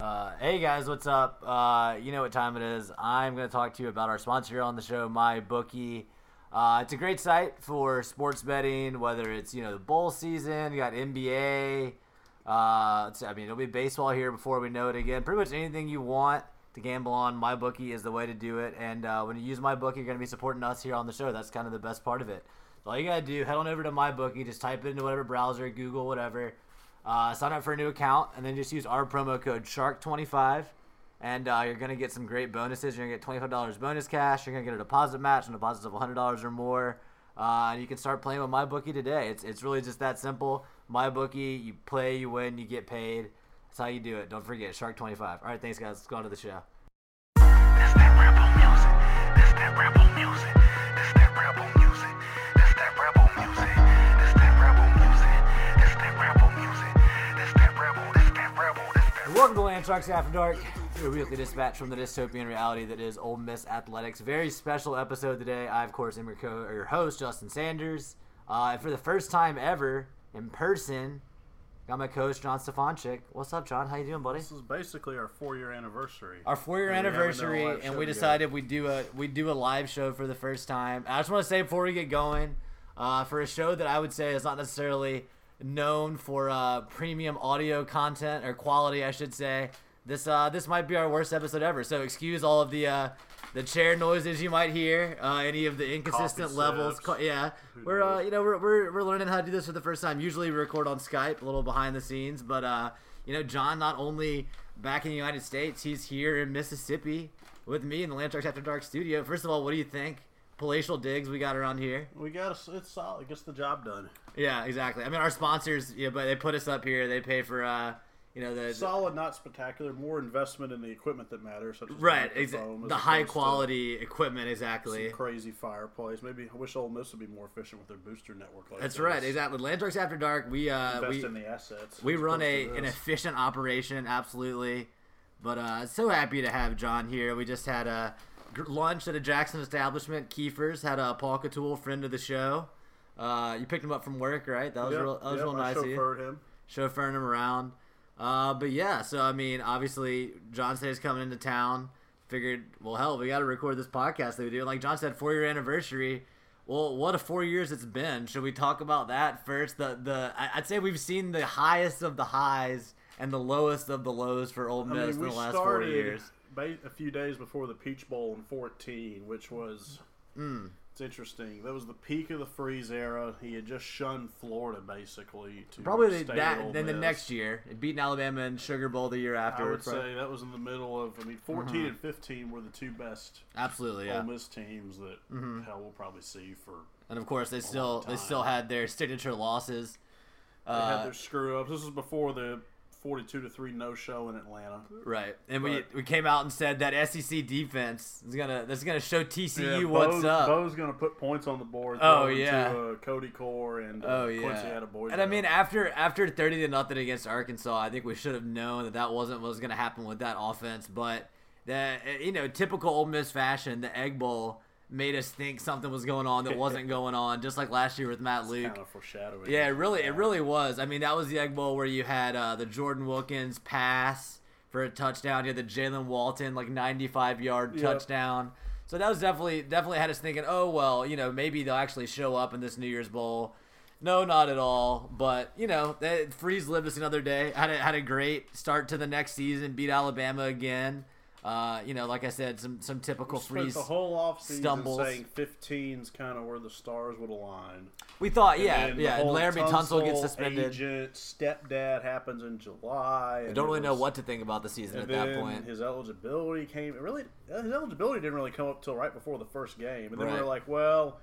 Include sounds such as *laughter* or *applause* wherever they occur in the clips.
Uh, hey guys, what's up? Uh, you know what time it is. I'm going to talk to you about our sponsor here on the show, MyBookie. Uh, it's a great site for sports betting, whether it's you know the bowl season, you got NBA. Uh, I mean, it'll be baseball here before we know it again. Pretty much anything you want to gamble on, MyBookie is the way to do it. And uh, when you use MyBookie, you're going to be supporting us here on the show. That's kind of the best part of it. So all you got to do, head on over to MyBookie, just type it into whatever browser, Google, whatever. Uh, sign up for a new account, and then just use our promo code Shark25, and uh, you're gonna get some great bonuses. You're gonna get $25 bonus cash. You're gonna get a deposit match on deposits of $100 or more. Uh, and you can start playing with MyBookie today. It's it's really just that simple. MyBookie, you play, you win, you get paid. That's how you do it. Don't forget Shark25. All right, thanks guys. Let's go on to the show. Welcome to Land Sharks After Dark, your weekly dispatch from the dystopian reality that is Ole Miss athletics. Very special episode today. I, of course, am your, co- your host, Justin Sanders. Uh, and for the first time ever in person, got my co-host John Stefanchik. What's up, John? How you doing, buddy? This is basically our four-year anniversary. Our four-year And we haven't done a anniversary, and we together. decided we do a we do a live show for the first time. I just want to say before we get going, uh, for a show that I would say is not necessarily known for uh, premium audio content or quality, I should say. This uh, this might be our worst episode ever. So excuse all of the uh, the chair noises you might hear, uh, any of the inconsistent levels. Co- yeah, we're uh, you know we're, we're we're learning how to do this for the first time. Usually we record on Skype, a little behind the scenes, but uh, you know John not only back in the United States, he's here in Mississippi with me in the Land Sharks After Dark studio. First of all, what do you think? Palatial digs we got around here. We got us. It's solid. It gets the job done. Yeah, exactly. I mean, our sponsors, you know, but they put us up here. They pay for, uh, you know, the Solid, not spectacular. More investment in the equipment that matters, such as right, the, exa- microphone, as the high quality equipment. some Exactly. crazy fireplace. Maybe I wish Ole Miss would be more efficient with their booster network. Like That's this. right. Exactly. Land Sharks After Dark. We uh, Invest we in the assets. we run a an efficient operation. Absolutely. But uh, so happy to have John here. We just had a lunch at a Jackson establishment. Keifer's had a Paul Catul, friend of the show. Uh, you picked him up from work, right? That was Yep, real. That was yep, real I nice of you. chauffeured him. chauffeuring him around. Uh, but yeah, so I mean, obviously, John says coming into town. Figured, well, hell, we got to record this podcast that we do. Like John said, four year anniversary. Well, what a four years it's been. Should we talk about that first? The the I- I'd say we've seen the highest of the highs and the lowest of the lows for Ole I Miss mean, in the last four years. a few days before the Peach Bowl in 14, which was. Mm. It's interesting. That was the peak of the freeze era. He had just shunned Florida basically to Probably the, at that then the next year, beating Alabama in Sugar Bowl the year after. I would say that was in the middle of. I mean, 14 and 15 were the two best absolutely, yeah. Mm-hmm. Ole Miss teams that hell we'll probably see for. And of course, they still they still had their signature losses. They Uh, had their screw ups. This was before the 42 to three no show in Atlanta. Right, and we, But- we came out and said that SEC defense is gonna that's gonna show TCU Yeah, what's Bo's, up. Bo's going to put points on the board. Oh, yeah. To, uh, Cody Core and uh, oh Quincy yeah, had a boys. and I mean after after thirty to nothing against Arkansas, I think we should have known that that wasn't what was gonna happen with that offense. But that you know, typical Ole Miss fashion, the Egg Bowl made us think something was going on that wasn't *laughs* going on, just like last year with Matt Luke. kind of foreshadowing. Yeah, it really, it really was. I mean, that was the Egg Bowl where you had uh, the Jordan Wilkins pass for a touchdown. You had the Jalen Walton like 95 yard Yep. touchdown. So that was definitely definitely had us thinking, oh well, you know, maybe they'll actually show up in this New Year's Bowl. No, not at all. But you know, Freeze lived us another day. Had a, had a great start to the next season. Beat Alabama again. Uh, you know, like I said, some some typical Freeze the whole offseason stumbles. saying 15's kind of where the stars would align. We thought, And yeah, yeah. whole Laremy Tunsil gets suspended. Agent, stepdad happens in July. I don't really know what to think about the season at that point. his eligibility came. Really, his eligibility didn't really come up till right before the first game, and then we Right. were like, well,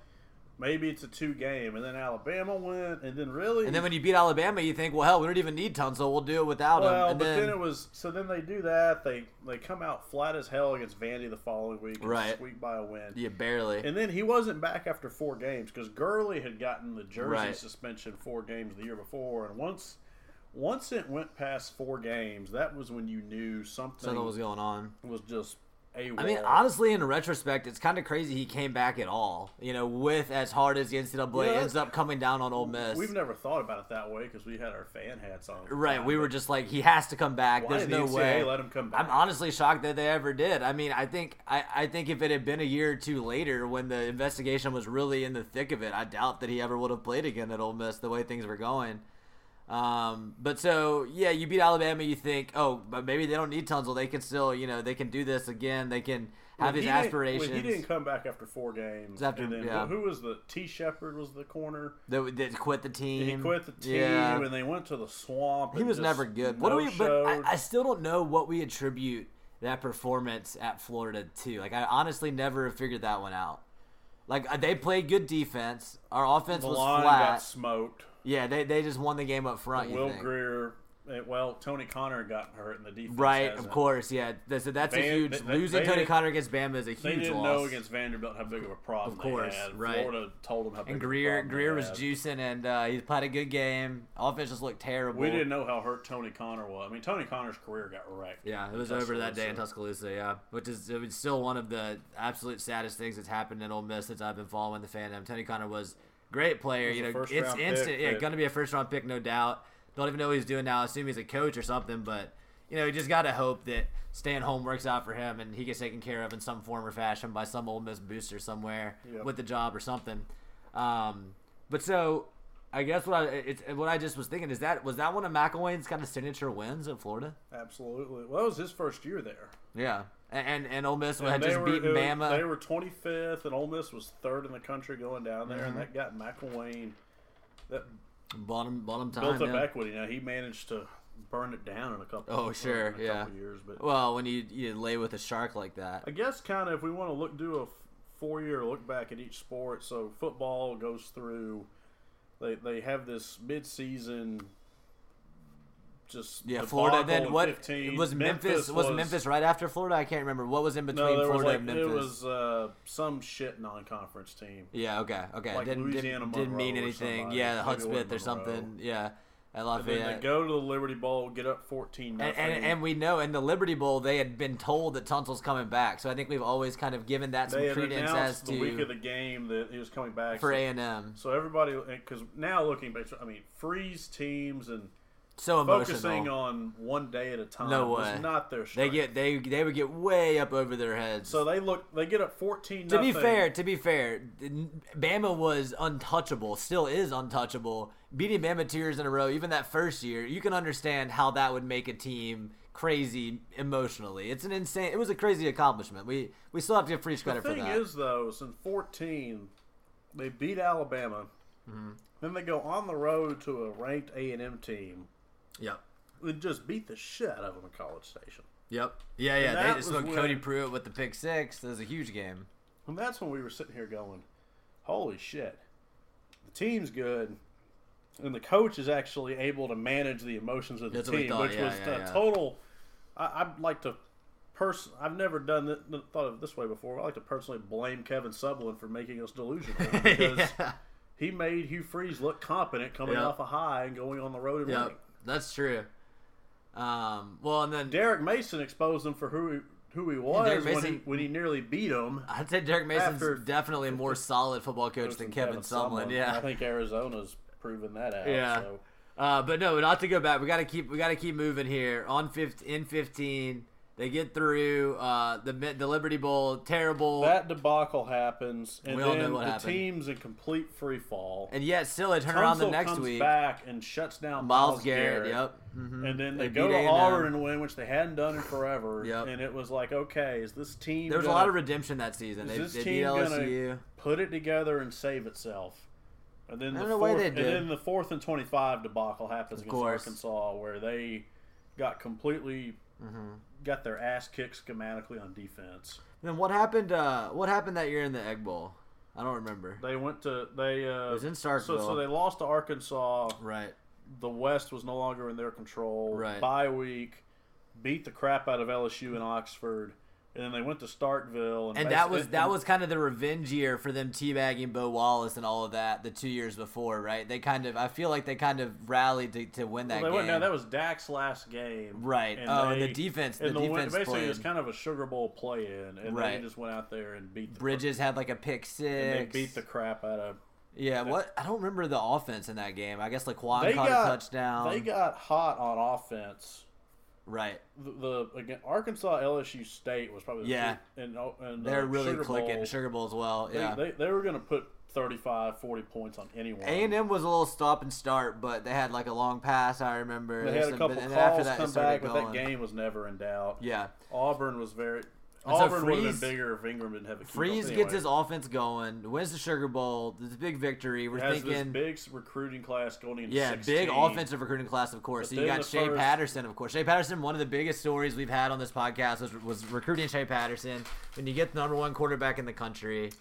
maybe it's a two game, and then Alabama went, and then really, And then when you beat Alabama, you think, well, hell, we don't even need Tunsil. We'll do it without him. well, but then, then, it was so then they do that they they come out flat as hell against Vandy the following week, Right. Squeak by a win. yeah, barely. And then he wasn't back after four games because Gurley had gotten the jersey Right. suspension four games the year before, and once once it went past four games, that was when you knew something, Something was going on. was just a. I mean, honestly, in retrospect, it's kind of crazy he came back at all. You know, with as hard as the NCAA Yeah. ends up coming down on Ole Miss. We've never thought about it that way because we had our fan hats on. Right, time, we were just like, he has to come back. There's the no NCAA way. let him come back? I'm honestly shocked that they ever did. I mean, I think I, I think if it had been a year or two later, when the investigation was really in the thick of it, I doubt that he ever would have played again at Ole Miss the way things were going. Um, but so yeah, you beat Alabama. You think, oh, but maybe they don't need Tunsil. They can still, you know, they can do this again. They can have When his didn't- aspirations. when he didn't come back after four games. After- and then, yeah. who was the Tee Shepard was the corner. That, that quit the team. He quit the team Yeah. and they went to the swamp. He was never good. What do we? But. I, I still don't know what we attribute that performance at Florida to. Like I honestly never figured that one out. Like uh, they played good defense. Our offense was flat. got smoked. Yeah, they, they just won the game up front. Will think. Grier, eh, well, Tony Conner got hurt in the defense. Right, of course, yeah. That's, that's a huge they- they- losing they Tony Conner against Bama is a huge. They didn't loss. know against Vanderbilt how big of a problem Of course, they had. right. Florida told them how big and of a Grier Grier was juicing, and uh, he played a good game. Offense just looked terrible. We didn't know how hurt Tony Conner was. I mean, Tony Conner's career got wrecked. Yeah, it was over that day in Tuscaloosa. Yeah, which is it was still one of the absolute saddest things that's happened in Ole Miss since I've been following the fandom. Tony Conner was great player. You know, it's instant. pick Yeah, going to be a first round pick, no doubt. Don't even know what he's doing now. I assume he's a coach or something, but you know, you just got to hope that staying home works out for him and he gets taken care of in some form or fashion by some old Miss booster somewhere Yep. with the job or something. Um, but so. I guess what I it's what I just was thinking is that was that one of McElwain's kind of signature wins at Florida. Absolutely. Well, it was his first year there. Yeah, and and, Ole Miss And had just were, beaten was- Bama. They were 25th, and Ole Miss was third in the country going down there, Mm-hmm. and that got McElwain that bottom bottom time. built up yeah. equity. Now he managed to burn it down in a couple. Oh, sure, in a yeah. couple years, but Well, when you you lay with a shark like that, I guess kind of if we want to look do a four year look back at each sport. So football goes through. They they have this mid season. Just yeah, Florida. Then what 15. was Memphis? Was, Memphis right after Florida? I can't remember. What was in between No, was Florida like and Memphis? it was uh, some shit non conference team. yeah, okay, okay. like didn't didn't, didn't mean anything. Yeah, Hudspeth or something. Yeah, at And then they go to the Liberty Bowl, get up fourteen And, and, and we know in the Liberty Bowl they had been told that Tunsil's coming back, so I think we've always kind of given that some they credence as announced to the week of the game that he was coming back for so, A and M. so everybody, because now looking back, I mean, freeze teams and So emotional. focusing on one day at a time No was way. not their They strength. get they they would get way up over their heads. so they look they get up fourteen. to be fair, to be fair, Bama was untouchable, still is untouchable. Beating Bama two years in a row, even that first year, you can understand how that would make a team crazy emotionally. It's an insane. It was a crazy accomplishment. We we still have to give Freeze the credit for that. thing that. is though, is in fourteen, they beat Alabama. Mm-hmm. Then they go on the road to a ranked A and M team. Yep. and just beat the shit out of them at College Station. Yep. Yeah, yeah. They just when- Cody Prewitt with the pick six. That was a huge game. And that's when we were sitting here going, "Holy shit, the team's good." And the coach is actually able to manage the emotions of the That's team, thought, which yeah, was yeah, a yeah. total. I, I'd like to, person. I've never done it, thought of it this way before. I like to personally blame Kevin Sumlin for making us delusional *laughs* because he made Hugh Freeze look competent coming off a high and going on the road and winning. That's true. Um, well, and then Derek Mason exposed him for who he, who he was Derek when, he, when he nearly beat him. I'd say Derek Mason's After- definitely a more solid football coach than Kevin Sumlin. Yeah. I think Arizona's proven that out. Yeah. So. Uh, but no, not to go back. We got to keep we got to keep moving here. On 15, in fifteen, they get through uh, the the Liberty Bowl. Terrible, That debacle happens, and We all know then what the happened. team's in complete free fall. and yet still they turn around the next comes week. back and shuts down Myles Myles, Garrett. Yep. hmm And then they, They go to A&M. Auburn and win, which they hadn't done in forever. Yep. And it was like, okay, is this team? There was a gonna lot of redemption that season. is They, this they team gonna LSU. put it together and save itself? And then I the fourth, why they and then the fourth and twenty-five debacle happens against course. Arkansas, where they got completely Mm-hmm. Got their ass kicked schematically on defense. Then what happened? Uh, what happened that year in the Egg Bowl? I don't remember. They went to they. Uh, It was in Starkville. So, so they lost to Arkansas. Right. The West was no longer in their control. Right. Bye week, beat the crap out of LSU in Oxford, and then they went to Starkville. And, And that was that was kind of the revenge year for them teabagging Bo Wallace and all of that the two years before, right? They kind of I feel like they kind of rallied to, to win that Well, game. went, no, that was Dak's last game. Right. Oh, and the defense- and the win- defense basically it was kind of a Sugar Bowl play in, and Right. they just went out there and beat the Bridges had like a pick six. and they beat the crap out of. yeah, what I don't remember the offense in that game. I guess Laquon They caught got a touchdown. They got hot on offense. Right. The, the again, Arkansas LSU State was probably the Yeah. two- and, oh, and They're uh, really Sugar clicking. Bowl, Sugar Bowl as well. Yeah. they, they were going to put 35, 40 points on anyone. A and M was a little stop and start, but they had like a long pass. I remember. They had a couple and after calls that, come back, but that game was never in doubt. Yeah. Auburn was very. So Auburn would have been bigger if Ingram didn't have a key. Freeze anyway, gets his offense going, wins the Sugar Bowl. It's a big victory. We're has thinking, this big recruiting class going into yeah, 16. big offensive recruiting class, of course. But so you got Shea first- Patterson, of course. Shea Patterson, one of the biggest stories we've had on this podcast was, was recruiting Shea Patterson. When you get the number one quarterback in the country,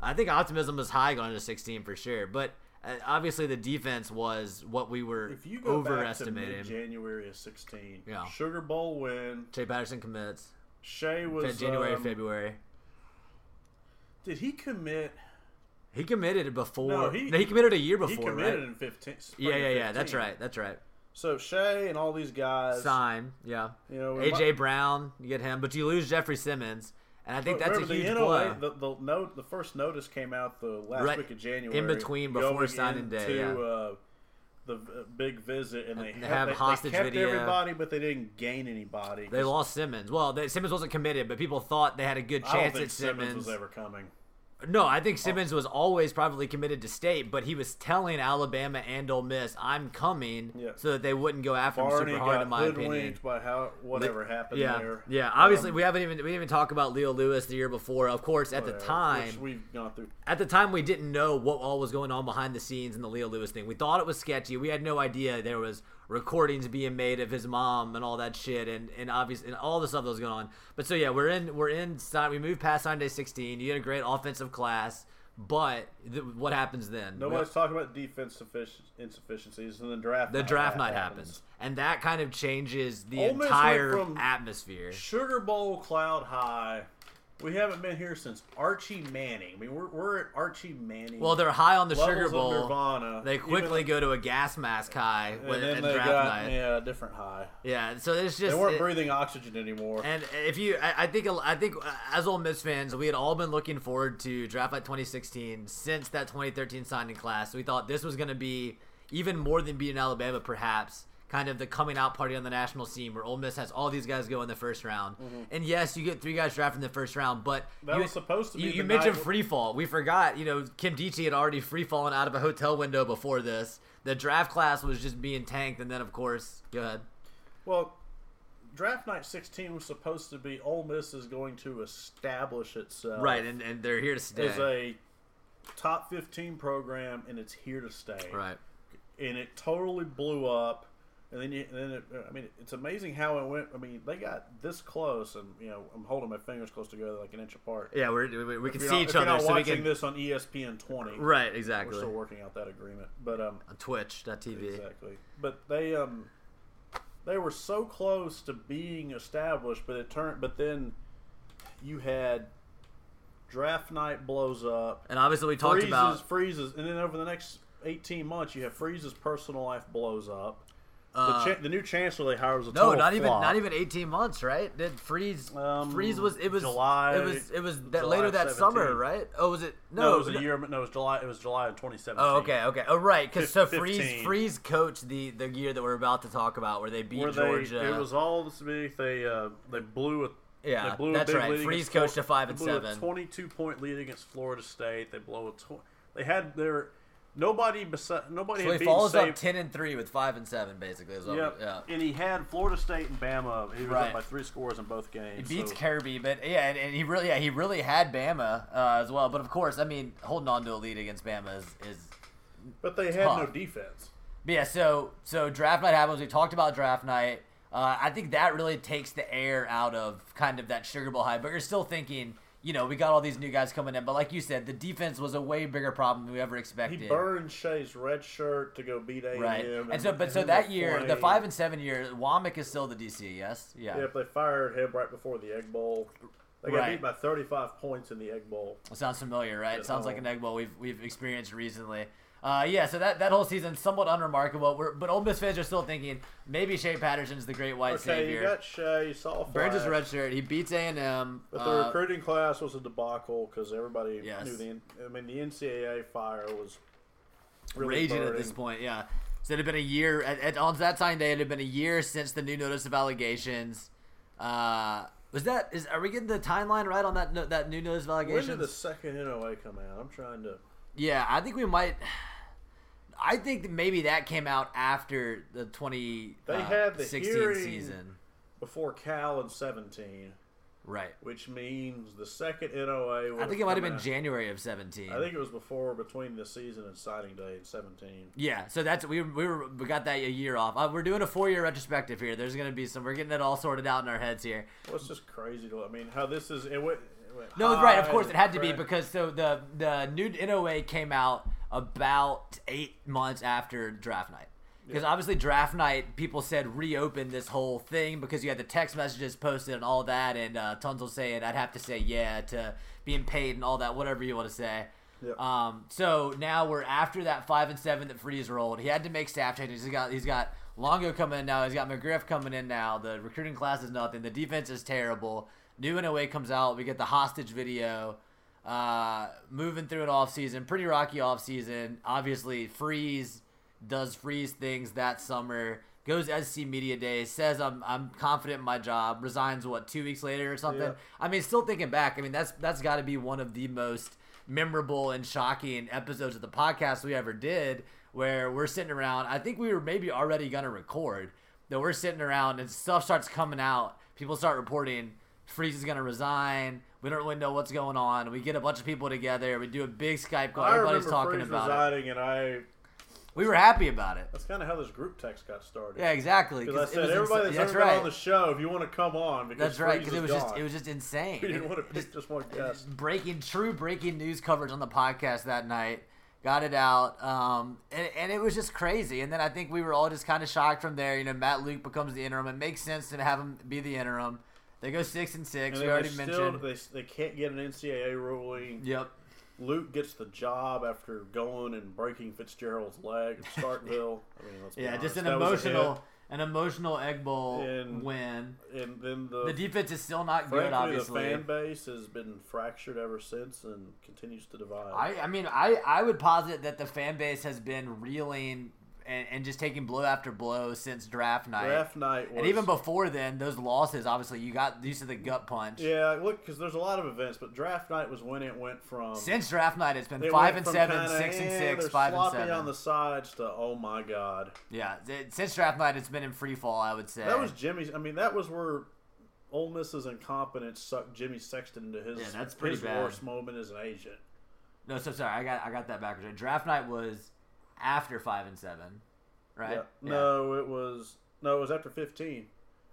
I think optimism was high going into 16 for sure. But uh, obviously, the defense was what we were If you go overestimating. January of 16, Yeah. Sugar Bowl win. Shea Patterson commits Shea Fe- was January, um, February. Did he commit? He committed before. No, No, he- he, committed a year before. He committed right? in 15. spring Yeah, yeah, yeah. That's right. That's right. So Shea and all these guys. Sign, yeah. You know, AJ might- Brown, you get him, but you lose Jeffrey Simmons, and I think that's a huge the NOA, blow. The, the note, the first notice came out the last Right. week of January, In between, before signing day, into, yeah. uh, the big visit, and they, And they have they, hostage they kept video. everybody, but they didn't gain anybody. They lost Simmons. Well, they, Simmons wasn't committed, but people thought they had a good I don't chance think at Simmons, Simmons. was ever coming. No, I think Simmons was always probably committed to state, but he was telling Alabama and Ole Miss, "I'm coming," Yeah. so that they wouldn't go after him Barney super hard. In my opinion, by how whatever happened yeah, there. yeah. Obviously, Um, we haven't even we didn't even talk about Leo Lewis the year before. Of course, at the time, we've gone through. at the time we didn't know what all was going on behind the scenes in the Leo Lewis thing. We thought it was sketchy. We had no idea there was recordings being made of his mom and all that shit and and obviously and all the stuff that was going on. But so yeah, we're in we're in we moved past Sunday 16. You get a great offensive class, but th- what happens then? Nobody's talking about defense suffic- insufficiencies, and then draft. the night draft night happens. happens. And that kind of changes the Ole entire atmosphere. Sugar Bowl cloud high. We haven't been here since Archie Manning. I mean, we're, we're at Archie Manning. Well, they're high on the Sugar Bowl. Nirvana. They quickly go to a gas mask high and when, then at they draft got night. yeah, a different high. Yeah, so it's just They weren't it- breathing oxygen anymore. And if you, I, I think, I think, as Ole Miss fans, we had all been looking forward to draft night 2016 since that 2013 signing class. We thought this was going to be even more than beating Alabama, perhaps. Kind of the coming out party on the national scene, where Ole Miss has all these guys go in the first round, and yes, you get three guys drafted in the first round. But Mm-hmm. That you, was supposed to be You, you mentioned night- free fall. We forgot. You know, Nkemdiche had already free fallen out of a hotel window before this. The draft class was just being tanked, and then of course, go ahead. well, draft night 16 was supposed to be Ole Miss is going to establish itself Right, and, and they're here to stay. as a top 15 program, and it's here to stay. right. and it totally blew up. And then, you, and then it, I mean, it's amazing how it went. I mean, they got this close, and you know, I'm holding my fingers close together, like an inch apart. Yeah, we're, we, we can see not- each other, not so we watching can. this on ESPN 20, Right, exactly. We're still working out that agreement, but um, On Twitch.tv. exactly. But they um, they were so close to being established, but it turned. But then you had draft night blows up. And obviously, we talked freezes, about. freezes, and then over the next 18 months, you have Freeze's personal life blows up. Uh, the, cha- the new chancellor they hired was a no, not even flop. not even 18 months, right? Did Freeze Um, Freeze was it was July- it was it was that later that 17. summer, right? Oh, was it no? No, it was a year. No, it was July. It was July of 2017. Oh, okay, okay. Oh, right. Because so Freeze Freeze coached the the year that we're about to talk about, where they beat Where Georgia. it was all this big. They uh, they blew a Yeah, they blew that's a big right. lead Freeze coached Flor- a five they and seven. 22 point lead against Florida State. They blow a. Tw- they had their nobody beside nobody so had he follows up 10 and three with five and seven, basically. Is what Yeah, we- yeah. and he had Florida State and Bama. He was Right. up by three scores in both games. He beats so- Kirby, but yeah, and, and he really, yeah, he really had Bama uh, as well. But of course, I mean, holding on to a lead against Bama is, is but they had no defense. But yeah, so so draft night happens. We talked about draft night. Uh, I think that really takes the air out of kind of that Sugar Bowl hype. But you're still thinking you know, we got all these new guys coming in, but like you said, the defense was a way bigger problem than we ever expected. He burned Shea's red shirt to go beat A&M. Right, and so, but so that year, the five and seven year, Wommack is still the DC. Yes, yeah. Yep, they fired him right before the Egg Bowl. They got Right. beat by 35 points in the Egg Bowl. Sounds familiar, right? At Sounds like an egg bowl we've we've experienced recently. Uh, yeah, so that, that whole season somewhat unremarkable. We're, but Ole Miss fans are still thinking maybe Shea Patterson's the great white Okay, savior. you got Shea, you saw Burns is Flash, red shirt. He beats A and M. But the recruiting class was a debacle because everybody Yes. knew the. I mean, the NCAA fire was really raging at this point. Yeah. So it had been a year at, at on that time day. It had been a year since the new notice of allegations. Uh, was that is are we getting the timeline right on that no, that new notice of When allegations? did the second NOA come out? I'm trying to. Yeah, I think we might. I think that maybe that came out after the twenty They uh, had the 16 hearing- season. Before Cal in 17, Right. which means the second NOA. I think it might have been out- January of seventeen. I think it was before between the season and signing day in 17. Yeah, so that's we we were we got that a year off. Uh, we're doing a four year retrospective here. There's gonna be some. We're getting it all sorted out in our heads here. Well, it's just crazy to. I mean, how this is. It went. It went No, right. Of course, it had to be because so the the new NOA came out about eight months after draft night. Because obviously, draft night, people said reopen this whole thing because you had the text messages posted and all that, and uh, Tunsil saying I'd have to say yeah to being paid and all that, whatever you want to say. Yep. Um, so now we're after that five and seven that Freeze rolled. He had to make staff changes. He's got he's got Longo coming in now. He's got McGriff coming in now. The recruiting class is nothing. The defense is terrible. New NOA comes out. We get the hostage video. Uh, moving through an off season, pretty rocky off season. Obviously, Freeze does Freeze things that summer. Goes SC Media Day, says I'm I'm confident in my job. Resigns what two weeks later or something. Yeah. I mean, still thinking back. I mean, that's that's got to be one of the most memorable and shocking episodes of the podcast we ever did. Where we're sitting around. I think we were maybe already gonna record. That we're sitting around and stuff starts coming out. People start reporting. Freeze is gonna resign. We don't really know what's going on. We get a bunch of people together. We do a big Skype call. I Everybody's remember talking Freeze about it. resigning, and I. We were happy about it. That's kind of how this group text got started. Yeah, exactly. Because I it said everybody ins- that's ever right. on the show, if you want to come on, because That's right. Because it was just it was just insane. *laughs* We didn't It- want to pick just one guest. breaking true breaking news coverage on the podcast that night got it out um, and, and it was just crazy and then i think we were all just kind of shocked from there you know matt luke becomes the interim it makes sense to have him be the interim they go six and six And we already still, mentioned they, they can't get an NCAA ruling. yep Luke gets the job after going and breaking Fitzgerald's leg at *laughs* Starkville. I mean, yeah honest, just an that emotional an emotional egg bowl And- win. And then the, the defense is still not good obviously the fan base has been fractured ever since and continues to divide. I, I mean, I, I would posit that the fan base has been reeling and, and just taking blow after blow since draft night. Draft night was, and even before then, those losses, obviously, you got used to the gut punch. Yeah, look, because there's a lot of events, but draft night was when it went from Since draft night, it's been it five and seven, kinda, six and eh, six, five and sloppy seven. on the sides to oh my god. yeah, th- since draft night, it's been in free fall. I would say That was Jimmy's. I mean, that was where Ole Miss's incompetence sucked Jimmy Sexton into his Yeah, that's pretty his bad. worst moment as an agent. no. So sorry, I got I got that backwards. Draft night was after five and seven, right? Yeah. No, it was no, it was after 15.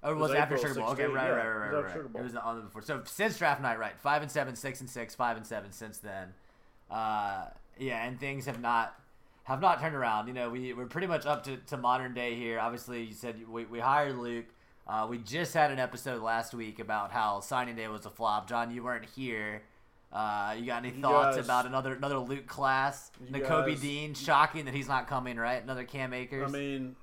Oh, it It was, was after April Sugar Bowl. Okay, 16, right, yeah, right, it right, was right, after right. Sugar Bowl. It was on the before. So since draft night, right? Five and seven, six and six, five and seven since then. Uh, yeah, and things have not have not turned around. You know, we we're pretty much up to, to modern day here. Obviously, you said we, we hired Luke. Uh, we just had an episode last week about how signing day was a flop. John, you weren't here. Uh, you got any thoughts about another another Luke class? You Nakobe guys- Dean, shocking that he's not coming. Right, another Cam Akers. I mean,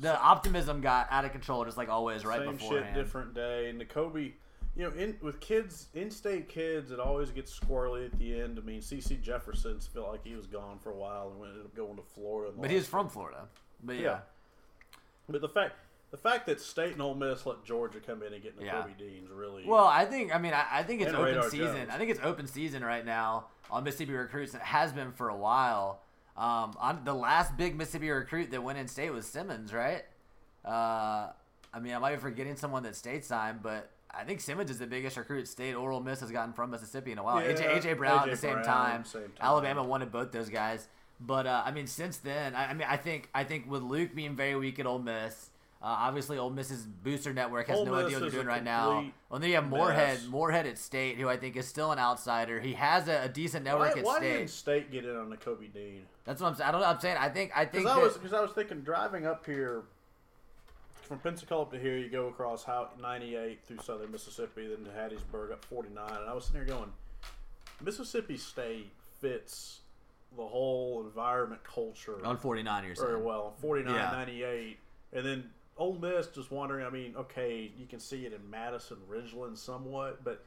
the optimism got out of control, just like always, right same beforehand. shit, different day. And Nakobe, you know, in with kids, in-state kids, it always gets squirrely at the end. I mean, CC Jefferson's felt like he was gone for a while and ended up going to Florida. But he was from Florida. But yeah. Yeah. But the fact. The fact that State and Ole Miss let Georgia come in and get Nakobe Yeah. Dean's really Well, I think I mean I, I think it's open season. Jones. I think it's open season right now on Mississippi recruits. It has been for a while. Um, on the last big Mississippi recruit that went in state was Simmons, right? Uh, I mean, I might be forgetting someone that state signed, but I think Simmons is the biggest recruit state Oral Miss has gotten from Mississippi in a while. Yeah, AJ Brown at the same Brown, time. same time. Alabama wanted both those guys. But uh, I mean, since then, I, I mean, I think I think with Luke being very weak at Ole Miss, Uh, obviously, Ole Miss's booster network has Ole no Miss idea what they're doing right now. Well, then you have Moorhead, mess. Moorhead at State, who I think is still an outsider. He has a, a decent network Why, at why State. didn't State get in on the Kobe Dean? That's what I'm saying. I don't know. I'm saying I think I think Because I was because I was thinking driving up here from Pensacola up to here, you go across how 98 through southern Mississippi, then to Hattiesburg up 49, and I was sitting there going, Mississippi State fits the whole environment culture on 49 you're very well. 49, Yeah. 98, and then Ole Miss just wondering. I mean, okay, you can see it in Madison, Ridgeland somewhat, but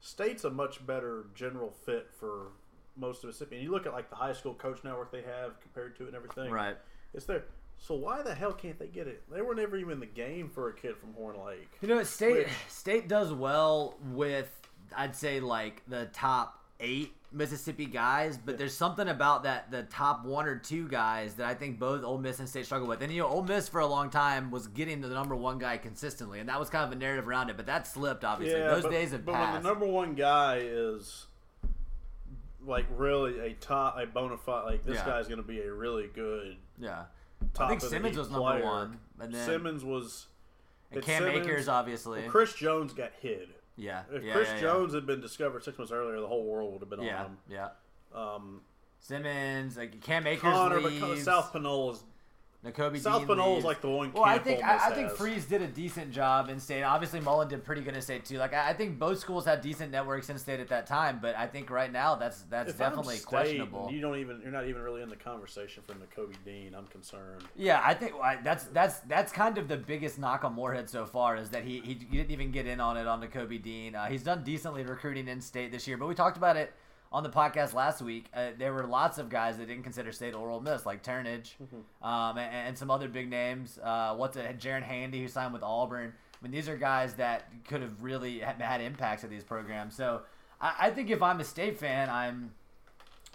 State's a much better general fit for most of Mississippi. And you look at like the high school coach network they have compared to it and everything. Right. It's there. So why the hell can't they get it? They were never even in the game for a kid from Horn Lake. You know, State Which- State does well with I'd say like the top eight Mississippi guys, but there's something about that the top one or two guys that I think both Ole Miss and State struggle with. And you know, Ole Miss for a long time was getting the number one guy consistently, and that was kind of a narrative around it. But that slipped, obviously. Those but, days have but passed. when the number one guy is like really a top, a bona fide, like this Yeah. guy's going to be a really good yeah, top I think Simmons was number player. one, and then Simmons was. and Cam Simmons- Akers, obviously. well, Chris Jones got hid. Yeah, If yeah, Chris yeah. Jones had been discovered six months earlier, the whole world would have been on him. yeah. Um, Simmons, like Cam Akers Connor, leaves. but South Panola is Nakobe South Dean is like the one. Well, I think I, I think has. Freeze did a decent job in state. Obviously, Mullen did pretty good in state too. Like I, I think both schools had decent networks in state at that time, but I think right now that's that's If definitely State, questionable. You don't even. You're not even really in the conversation for Kobe Dean. I'm concerned. Yeah, I think I, that's that's that's kind of the biggest knock on Moorhead so far is that he he, he didn't even get in on it on the Kobe Dean. Uh, he's done decently recruiting in state this year, but we talked about it on the podcast last week. Uh, there were lots of guys that didn't consider state or Ole Miss, like Turnage, um, and, and some other big names. Uh, what's it? Jaren Handy who signed with Auburn. I mean, these are guys that could have really had, had impacts at these programs. So I, I think if I'm a state fan, I'm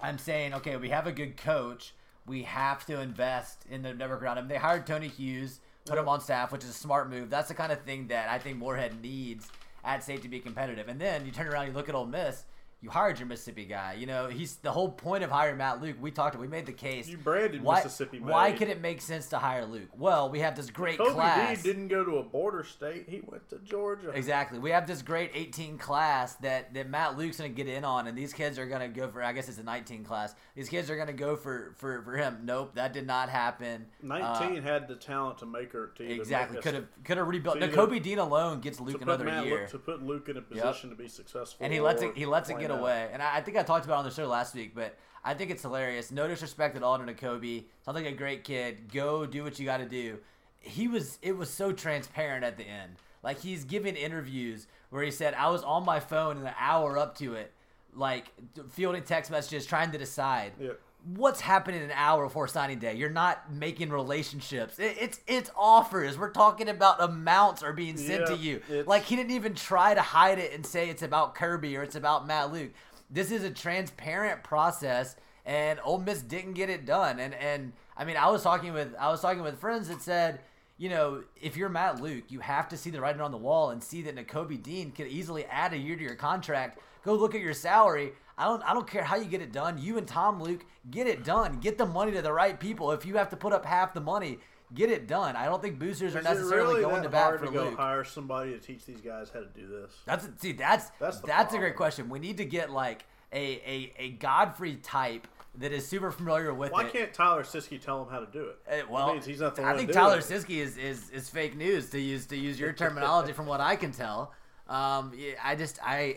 I'm saying, okay, we have a good coach. We have to invest in the network around him. They hired Tony Hughes, put him on staff, which is a smart move. That's the kind of thing that I think Moorhead needs at state to be competitive. And then you turn around, you look at Ole Miss. You hired your Mississippi guy. You know he's the whole point of hiring Matt Luke. We talked. We made the case. You branded why, Mississippi Why could it make sense to hire Luke? Well, we have this great Kobe class. Didn't go to a border state. He went to Georgia. Exactly. We have this great 18 class that, that Matt Luke's going to get in on, and these kids are going to go for, I guess it's a 19 class. These kids are going to go for, for, for him. Nope, that did not happen. Uh, 19 had the talent to make her either exactly. Could have could have rebuilt. either- Kobe Dean alone gets Luke another Matt year. Luke, to put Luke in a position to be successful. and he lets it he lets it get away. And I, I think I talked about it on the show last week, but I think it's hilarious. No disrespect at all to Kobe. Sounds like a great kid. Go do what you got to do. He was it was so transparent at the end. Like he's giving interviews where he said I was on my phone an hour up to it, like fielding text messages trying to decide. Yeah. What's happening an hour before signing day? You're not making relationships. It, it's it's offers. We're talking about amounts are being sent to you. Like he didn't even try to hide it and say it's about Kirby or it's about Matt Luke. This is a transparent process, and Ole Miss didn't get it done. And and I mean, I was talking with I was talking with friends that said, you know, if you're Matt Luke, you have to see the writing on the wall and see that Nakobe Dean could easily add a year to your contract. Go look at your salary. I don't I don't care how you get it done. You and Tom Luke get it done. Get the money to the right people. If you have to put up half the money, get it done. I don't think boosters are it necessarily really going to bat for to go Luke. hire somebody to teach these guys how to do this? That's see, that's That's that's, a great question. We need to get like a a, a Godfrey type that is super familiar with Why it. can't Tyler Siskey tell him how to do it? Uh, well, That means he's not the I think Tyler it. Siskey is, is is fake news to use to use your terminology from what I can tell. Um, yeah, I just I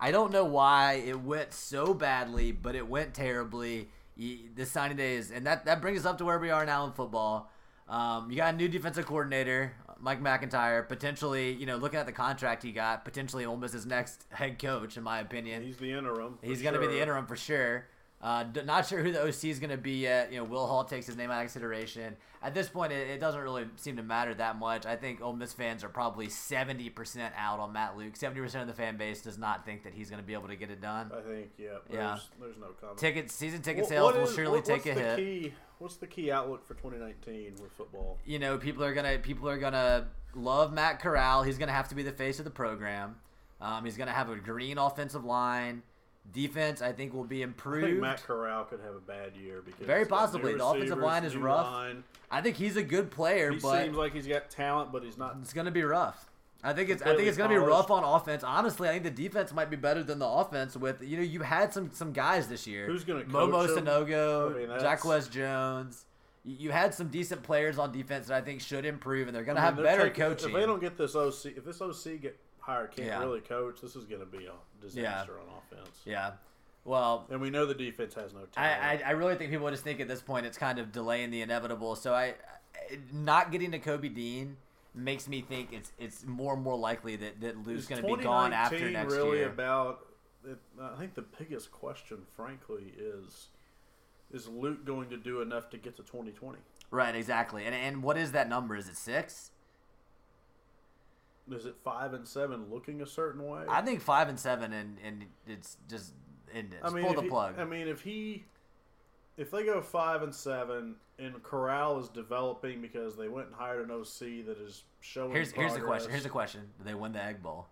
I don't know why it went so badly, but it went terribly. The signing day is, and that that brings us up to where we are now in football. Um, you got a new defensive coordinator, Mike McIntyre. Potentially, you know, looking at the contract he got, potentially Ole Miss's next head coach, in my opinion. He's the interim. He's going to be the interim for sure. Uh, not sure who the OC is going to be yet. You know, Will Hall takes his name out of consideration. At this point, it, it doesn't really seem to matter that much. I think Ole Miss fans are probably 70% out on Matt Luke. 70% of the fan base does not think that he's going to be able to get it done. I think, yeah. There's, Yeah. There's no comment. Ticket season ticket What- sales what will is- surely what- take a what's the hit. Key, what's the key outlook for 2019 with football? you know, people are gonna people are gonna love Matt Corral. He's gonna have to be the face of the program. Um, he's gonna have a green offensive line. Defense, I think, will be I think improved. Matt Corral could have a bad year because Very he's got new possibly. The offensive line is rough. line. I think he's a good player, He but seems like he's got talent, but he's not. it's going to be rough. I think it's I think it's going to be rough on offense. Honestly, I think the defense might be better than the offense. With you know, you had some some guys this year. Who's gonna Momo coach 'em? Sanogo, I mean, Jacquez Jones. You had some decent players on defense that I think should improve, and they're going to I have mean, better taking- coaching. If they don't get this OC, if this OC get hired, can't Yeah. really coach. This is going to be a disaster on offense. yeah. Well, And we know the defense has no talent. I, I really think people just think at this point it's kind of delaying the inevitable. So I, not getting to Kobe Dean makes me think it's it's more and more likely that that Lou's going to be gone after 2019 next really year. about? It, I think the biggest question, frankly, is is Luke going to do enough to get to 2020? right, exactly. And and what is that number? Is it six? Is it five and seven looking a certain way? I think five and seven, and and it's just ended. I mean, pull the he- plug. I mean, if he, if they go five and seven, and Corral is developing because they went and hired an OC that is showing. here's here's the question. Here's the question: Do they win the Egg Bowl?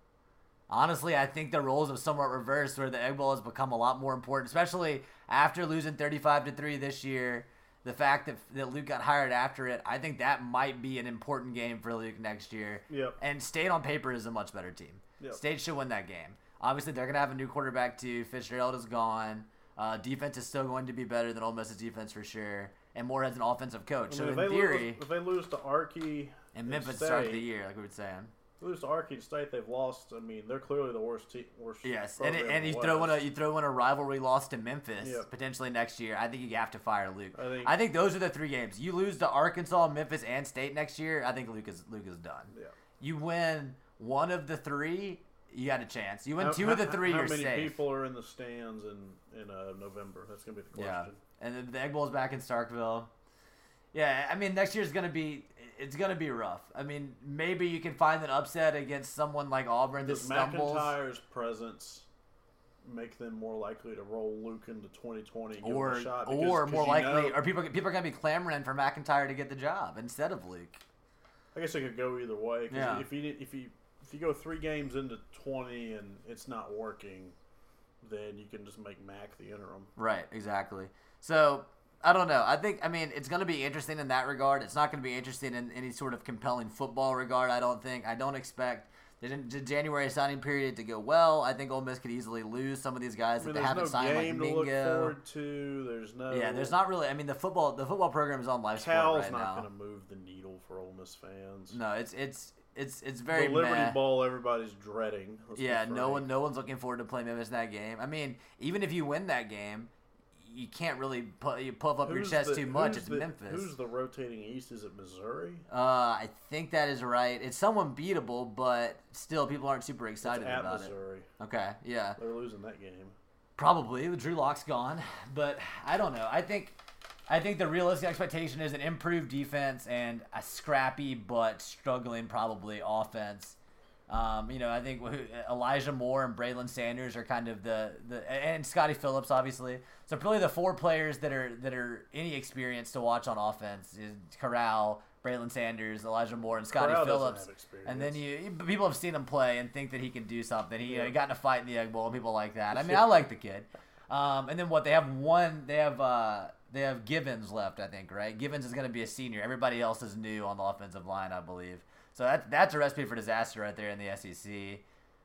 Honestly, I think the roles have somewhat reversed, where the Egg Bowl has become a lot more important, especially after losing 35 to three this year. The fact that that Luke got hired after it, I think that might be an important game for Luke next year. Yep. And State on paper is a much better team. Yep. State should win that game. Obviously, they're gonna have a new quarterback too. Fitzgerald is gone. Uh, defense is still going to be better than Ole Miss's defense for sure. And Moore has an offensive coach. I mean, so if in they theory, lose, if they lose to Archie and Memphis State, started the year, like we were saying. Lose to Archie State, they've lost. I mean, they're clearly the worst team. Worst Yes, and program and you the throw in a you throw in a rivalry loss to Memphis Yeah. potentially next year. I think you have to fire Luke. I think- I think those are the three games. You lose to Arkansas, Memphis, and State next year. I think Luke is Luke is done. Yeah. You win one of the three, you got a chance. You win How- two of the three, How you're safe. How many people are in the stands in in uh, November? That's gonna be the question. yeah, question. and then the Egg Bowl's back in Starkville. Yeah, I mean next year's gonna be it's gonna be rough. I mean maybe you can find an upset against someone like Auburn that Does stumbles. McIntyre's presence make them more likely to roll Luke into 2020 and or a shot? Because- or more likely, know- or people people are gonna be clamoring for McIntyre to get the job instead of Luke. I guess it could go either way. Yeah. If you if you if you go three games into 20 and it's not working, then you can just make Mac the interim. Right, exactly. So I don't know. I think I mean it's going to be interesting in that regard. It's not going to be interesting in any sort of compelling football regard. I don't think. I don't expect the, the January signing period to go well. I think Ole Miss could easily lose some of these guys I that mean, they haven't no signed, like game to look forward to. There's no. Yeah, there's not really. I mean, the football the football program is on life support Cal's right not now. going to move the needle for Ole Miss fans. No, it's it's it's it's very the Liberty meh. Bowl, everybody's dreading. Yeah, no one, no one's looking forward to playing Memphis in that game. I mean, even if you win that game, you can't really pu- you puff up your chest the- too much. It's the- Memphis. Who's the rotating East? Is it Missouri? uh, I think that is right. It's someone beatable, but still, people aren't super It's excited at about Missouri. it. Okay, yeah, They're losing that game. probably. Drew Lock's gone, but I don't know. I think. I think the realistic expectation is an improved defense and a scrappy but struggling probably offense. Um, you know, I think Elijah Moore and Braylon Sanders are kind of the, the and Scotty Phillips obviously. So really the four players that are that are any experience to watch on offense is Corral, Braylon Sanders, Elijah Moore, and Scotty Phillips. And then you people have seen him play and think that he can do something. He, you know, he got in a fight in the Egg Bowl and people like that. I mean, *laughs* I like the kid. Um, and then what they have one they have uh, they have Givens left, I think, right? Givens is going to be a senior. Everybody else is new on the offensive line, I believe. So that that's a recipe for disaster right there in the SEC.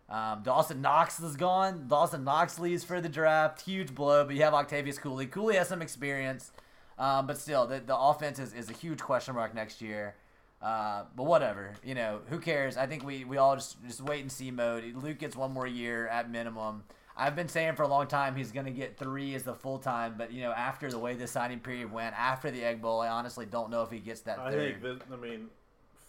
Um, Dawson Knox is gone. Dawson Knox leaves for the draft. Huge blow, but you have Octavius Cooley. Cooley has some experience, um, but still, the, the offense is, is a huge question mark next year. Uh, but whatever, you know, who cares? I think we, we all just just wait and see mode. Luke gets one more year at minimum. I've been saying for a long time he's going to get three as the full time, but you know, after the way the signing period went, after the Egg Bowl, I honestly don't know if he gets that I third. think that I mean,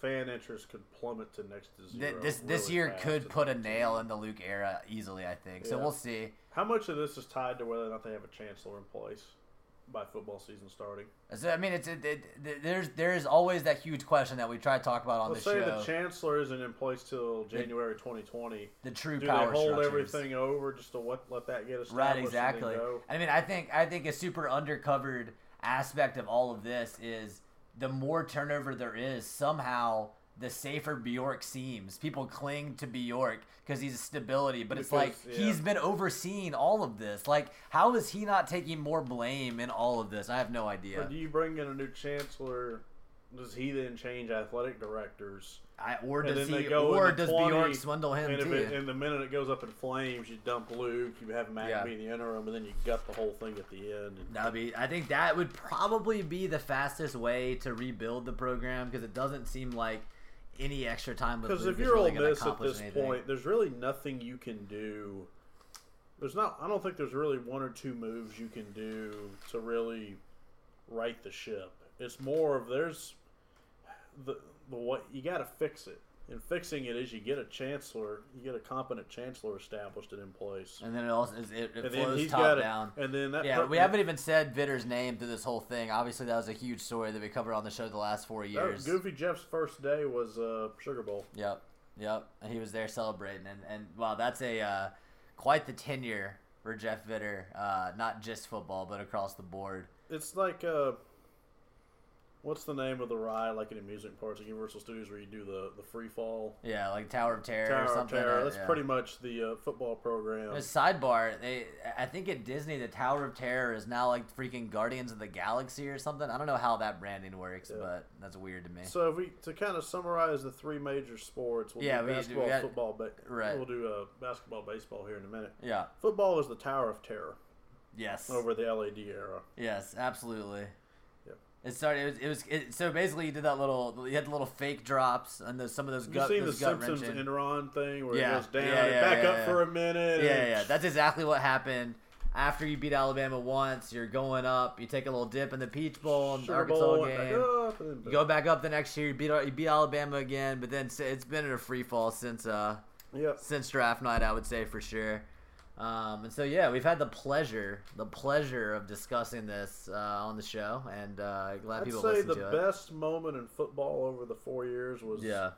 fan interest could plummet to next to zero. this this really year could put a nail in the Luke era easily. I think so. Yeah. We'll see. How much of this is tied to whether or not they have a chancellor in place by football season starting? So I mean, it's it, it, there's there is always that huge question that we try to talk about on Let's the say show. the chancellor isn't in place till January 2020. the true Do power they hold structures. everything over just to let, let that get established? Right, exactly. go? I mean, I think I think a super undercovered aspect of all of this is the more turnover there is, somehow the safer Bjork seems. People cling to Bjork because he's stability, but it's like yeah. he's been overseeing all of this. Like, how is he not taking more blame in all of this? I have no idea. But do you bring in a new chancellor? Does he then change athletic directors? I, or And does he? Or does 20, Bjork swindle him and too? it, and the minute it goes up in flames, you dump Luke, you have Mac Yeah. be in the interim, and then you gut the whole thing at the end. And That would be. I think that would probably be the fastest way to rebuild the program because it doesn't seem like any extra time with Because if you're really Ole Miss at this anything. point, there's really nothing you can do. There's not. I don't think there's really one or two moves you can do to really right the ship. It's more of there's the the what you got to fix it, and fixing it is you get a chancellor, you get a competent chancellor established and in place, and then it also is- it, it and flows top down. and then that Yeah, we haven't even said Vitter's name through this whole thing. Obviously, that was a huge story that we covered on the show the last four years. Goofy Jeff's first day was uh, Sugar Bowl. Yep, yep. And he was there celebrating, and and wow, that's a uh, quite the tenure for Jeff Vitter. Uh, not just football, but across the board. It's like uh, what's the name of the ride like in amusement parks at Universal Studios where you do the the free fall Yeah, like Tower of Terror Tower or of. Terror? That's yeah. pretty much the uh, football program. A sidebar, they I think at Disney the Tower of Terror is now like freaking Guardians of the Galaxy or something. I don't know how that branding works, Yeah. but that's weird to me. So if we to kind of summarize the three major sports, we'll Yeah, do we- we basketball, got- football, but right. we'll do uh, basketball, baseball here in a minute. yeah. Football is the Tower of Terror Yes. over the LED era. Yes, absolutely. It started. It was. It was it, so basically, you did that little. You had the little fake drops and the, some of those gut. you seen the Simpsons wrenching. Enron thing where Yeah, it goes down yeah, and yeah, back up for a minute? Yeah, and- yeah, that's exactly what happened. After you beat Alabama once, you're going up. You take a little dip in the Peach Bowl and Sugar Arkansas Bowl, game. up, and You go back up the next year. You beat you beat Alabama again, but then it's been in a free fall since uh Yep. since draft night, I would say for sure. Um, and so yeah, we've had the pleasure, the pleasure of discussing this uh, on the show, and uh, glad I'd people say listen the to it. best moment in football over the four years was Yeah,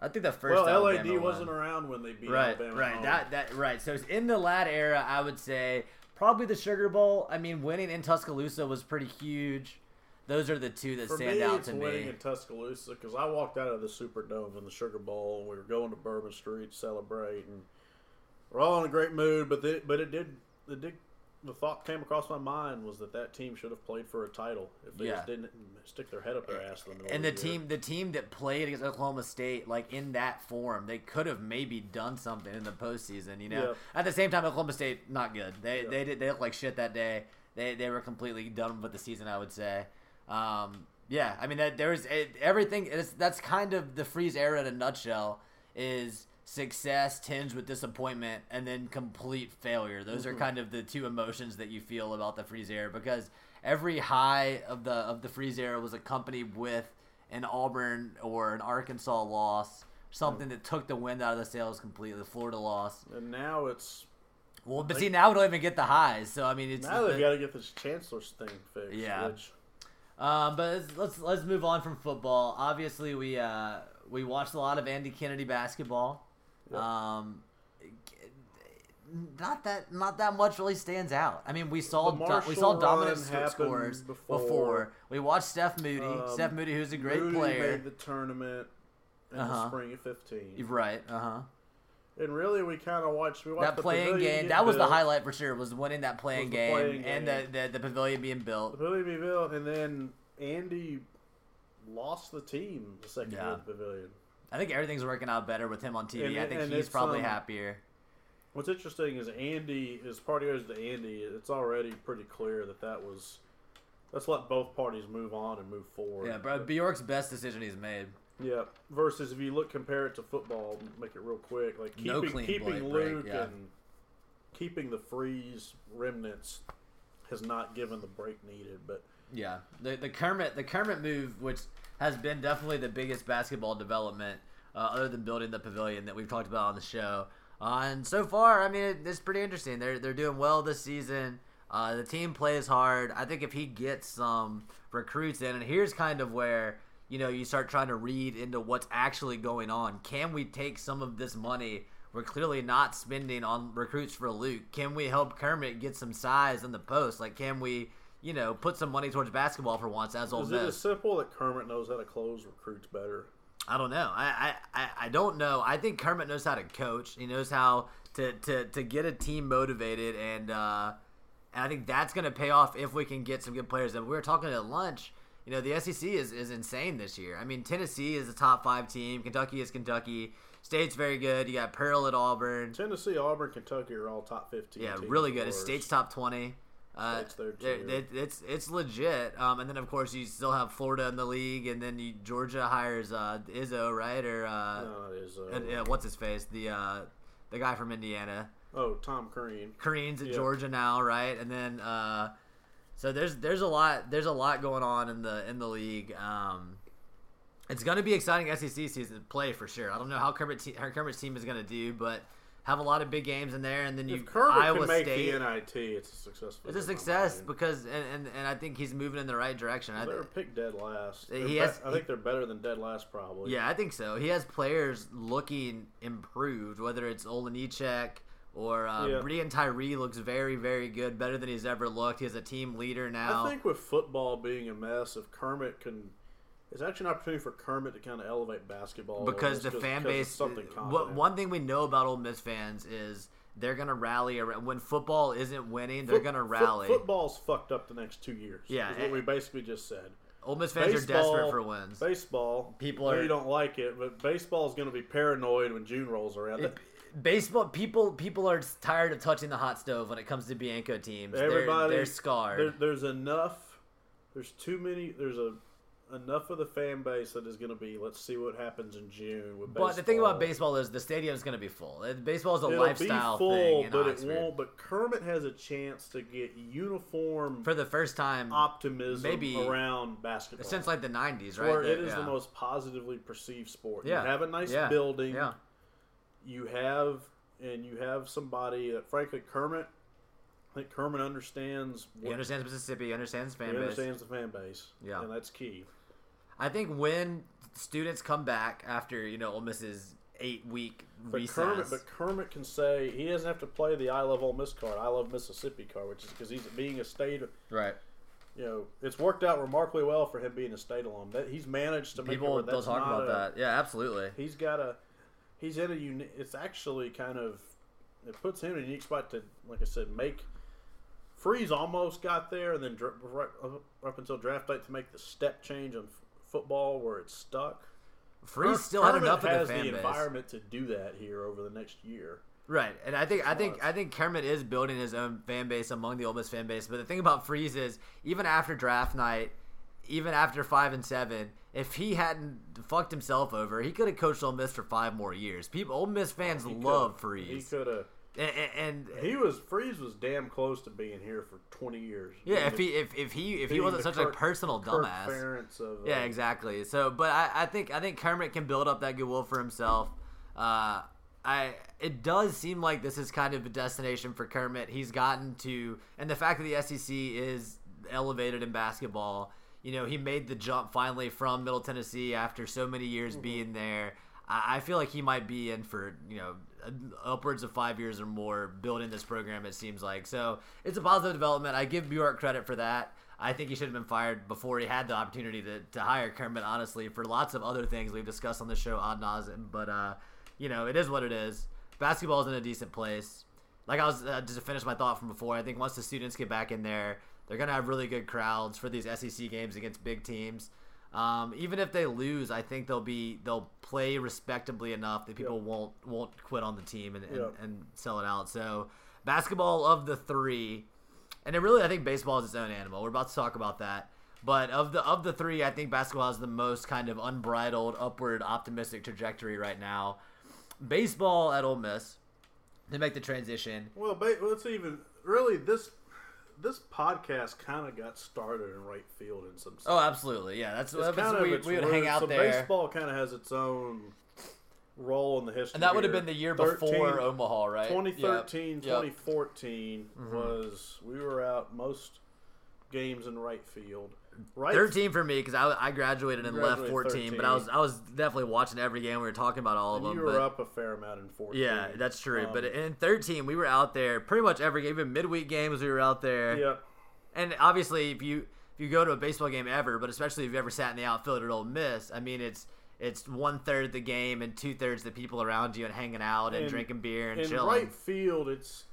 I think the first Well, Alabama LAD wasn't around when they beat right, Alabama. right. home. That that right. So it's in the lad era, I would say probably the Sugar Bowl. I mean, winning in Tuscaloosa was pretty huge. Those are the two that For stand me, out it's to winning me. in Tuscaloosa because I walked out of the Superdome in the Sugar Bowl and we were going to Bourbon Street to celebrate and we're all in a great mood. But the, but it did it did the thought came across my mind was that that team should have played for a title if they Yeah. just didn't stick their head up their ass. In the And the the team, the team that played against Oklahoma State, like in that form, they could have maybe done something in the postseason. You know, Yeah. at the same time, Oklahoma State not good. They Yeah. they did they looked like shit that day. They they were completely done with the season. I would say. Um, yeah, I mean that there's it, everything. It's, that's kind of the freeze era in a nutshell. Is success tinged with disappointment and then complete failure. Those are kind of the two emotions that you feel about the freeze era because every high of the of the freeze era was accompanied with an Auburn or an Arkansas loss, something that took the wind out of the sails completely. The Florida loss. and now it's Well, but see now we don't even get the highs. So I mean, it's now the- they've got to get this Chancellor's thing fixed. Yeah. which Um, but let's, let's let's move on from football. Obviously, we uh, we watched a lot of Andy Kennedy basketball. Um, not that not that much really stands out. I mean, we saw The do- we saw dominant run sc- happened scores before. before. We watched Steph Moody. Um, Steph Moody, who's a great Moody player. made the tournament in Uh-huh. the spring of fifteen. Right. Uh huh. And really, we kind of watched. We watched That the playing game. That was the highlight for sure. Was winning that playing the game playing and game. the, the the pavilion being The built. pavilion be built, and then Andy lost the team the second year of the pavilion. I think everything's working out better with him on TV. And- I think he's probably um, happier. What's interesting is Andy, as party goes to Andy, it's already pretty clear that that was. Let's let both parties move on and move forward. Yeah, bro. Bjork's best decision he's made. Yeah. Versus if you look compare it to football, make it real quick. Like No keeping clean keeping break, Luke yeah. and keeping the freeze remnants has not given the break needed. But Yeah, the the Kermit the Kermit move, which has been definitely the biggest basketball development, uh, other than building the pavilion that we've talked about on the show. Uh, and so far, I mean, it, it's pretty interesting. They're they're doing well this season. Uh, the team plays hard. I think if he gets some recruits in, and here's kind of where you know you start trying to read into what's actually going on. Can we take some of this money? We're clearly not spending on recruits for Luke. Can we help Kermit get some size in the post? Like, can we, you know, put some money towards basketball for once as Ole is it as simple that Kermit knows how to close recruits better? I don't know. I, I, I- don't know. I think Kermit knows how to coach. He knows how to, to, to get a team motivated, and uh, and I think that's going to pay off if we can get some good players. And we were talking at lunch. You know, the SEC is, is insane this year. I mean, Tennessee is a top five team. Kentucky is Kentucky. State's very good. You got Pearl at Auburn. Tennessee, Auburn, Kentucky are all top fifteen. Yeah, really good. It's. State's top twenty. Uh, they're- it's it's legit. Um, and then of course you still have Florida in the league, and then you, Georgia hires uh, Izzo, right? Or uh, No, it. Uh, and, yeah, what's his face? The uh, the guy from Indiana. oh, Tom Crean. Crean's at Yeah. Georgia now, right? And then uh, so there's there's a lot there's a lot going on in the in the league. Um, it's going to be exciting SEC season to play for sure. I don't know how Kermit te- how Kermit's team is going to do, but have a lot of big games in there, and then you If Kermit Iowa can make State. the NIT, it's a successful. It's a success because and, and, and I think he's moving in the right direction. I They were th- picked dead last. He They're be- has- I think they're better than dead last, probably. yeah, I think so. He has players looking improved, whether it's Olejniczak or uh, Yeah. Breein Tyree looks very, very good, better than he's ever looked. He He's a team leader now. I think with football being a mess, if Kermit can, it's actually an opportunity for Kermit to kind of elevate basketball because the fan base. something What one thing we know about Ole Miss fans is they're gonna rally around when football isn't winning. They're Foot- gonna rally. football's fucked up the next two years. Yeah, is what we basically just said. Ole Miss fans are desperate for wins. Baseball, People are- you don't like it, but baseball is going to be paranoid when June rolls around. It- baseball people people are tired of touching the hot stove when it comes to Bianco teams. They're- Everybody, they're, scarred. There, there's enough. There's too many. There's a enough of the fan base that is going to be. Let's see what happens in June with baseball. But the thing about baseball is the stadium's going to be full. Uh, Baseball is a It'll lifestyle be full, thing but Oxford. it won't. But Kermit has a chance to get uniform For the first time optimism maybe around basketball. since like the '90s, right? where it is the most positively perceived sport. Yeah. You have a nice Yeah. building. Yeah, You have and you have somebody that, frankly, Kermit. I think Kermit understands. he understands Mississippi, he understands fan he base. understands the fan base. Yeah. and that's key. I think when students come back after you know Ole Miss's eight week But recess, Kermit, but Kermit can say he doesn't have to play the "I love Ole Miss" card. I love Mississippi card, which is because he's being a state. right? You know, it's worked out remarkably well for him being a state alum. That he's managed to make it People where they'll talk about a- that. Yeah, absolutely. He's got a. He's in a unique. It's actually kind of. It puts him in a unique spot to, like I said, make. Freeze almost got there, and then right up- until draft night to make the step change on football where it's stuck. Freeze Ker- still had enough of the base. environment to do that here over the next year. Right, and I think I think I think Kermit is building his own fan base among the Ole Miss fan base. But the thing about Freeze is, even after draft night, even after five and seven, if he hadn't fucked himself over, he could have coached Ole Miss for five more years. People, Ole Miss oh, fans He love coulda- He could have. And, and, and He was Freeze was damn close to being here for twenty years. yeah, if he if, if he if he wasn't such a personal Kirk dumbass, of, uh, Yeah, exactly. So, but I, I think I think Kermit can build up that goodwill for himself. Uh, I it does seem like this is kind of a destination for Kermit. He's gotten to, and the fact that the SEC is elevated in basketball. You know, he made the jump finally from Middle Tennessee after so many years Mm-hmm. being there. I, I feel like he might be in for you know upwards of five years or more building this program. It seems like so it's a positive development. I give Bjork credit for that. I think he should have been fired before he had the opportunity to, to hire Kermit. Honestly, for lots of other things we've discussed on the show ad nauseum. But uh, you know, it is what it is. Basketball is in a decent place. Like I was uh, just to finish my thought from before. I think once the students get back in there, they're gonna have really good crowds for these SEC games against big teams. Um, even if they lose, I think they'll be they'll play respectably enough that people won't won't quit on the team and, and, and sell it out. So basketball of the three, and it really I think baseball is its own animal. We're about to talk about that. But of the of the three, I think basketball has the most kind of unbridled, upward, optimistic trajectory right now. Baseball at Ole Miss, they make the transition. Well, ba- let's even really this this podcast kind of got started in right field in some oh, sense. Oh, absolutely, yeah. That's, It's that's kind of we, we would hang out so there, Baseball kind of has its own role in the history. and that would have been the year 13 before Omaha, right? 2013, Yep. Yep. 2014 mm-hmm. was we were out most games in right field. Right, Thirteen for me because I, I graduated and left Graduated fourteen, but I was I was definitely watching every game. We were talking about all of and them. you were but, up a fair amount in 14. Yeah, that's true. but Um, in 13, we were out there pretty much every game. Even midweek games, we were out there. Yep. And obviously, if you if you go to a baseball game ever, but especially if you ever sat in the outfield at Ole Miss, I mean, it's it's one third the game and two thirds the people around you and hanging out and, And- drinking beer and in chilling. right field, it's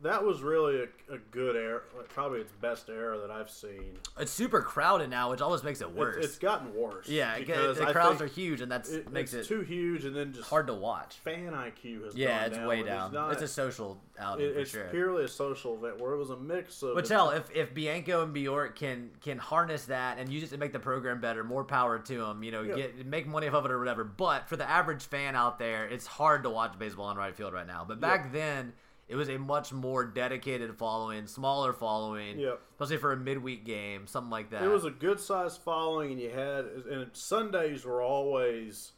that was really a, a good era, like, probably its best era that I've seen. It's super crowded now, which almost makes it worse. It's, it's gotten worse. yeah, it, because the crowds are huge, and that's it makes it's it too huge, and then just hard to watch. fan IQ has Yeah, gone it's down. way It's down. not- it's a social outing it's sure. purely a social event where it was a mix of. But tell if if Bianco and Bjork can can harness that and use it to make the program better, more power to them. You know, Yeah. get make money off of it or whatever. But for the average fan out there, it's hard to watch baseball in right field right now. But back then, it was a much more dedicated following, smaller following, Yep. especially for a midweek game, something like that. It was a good sized following, and you had and Sundays were always.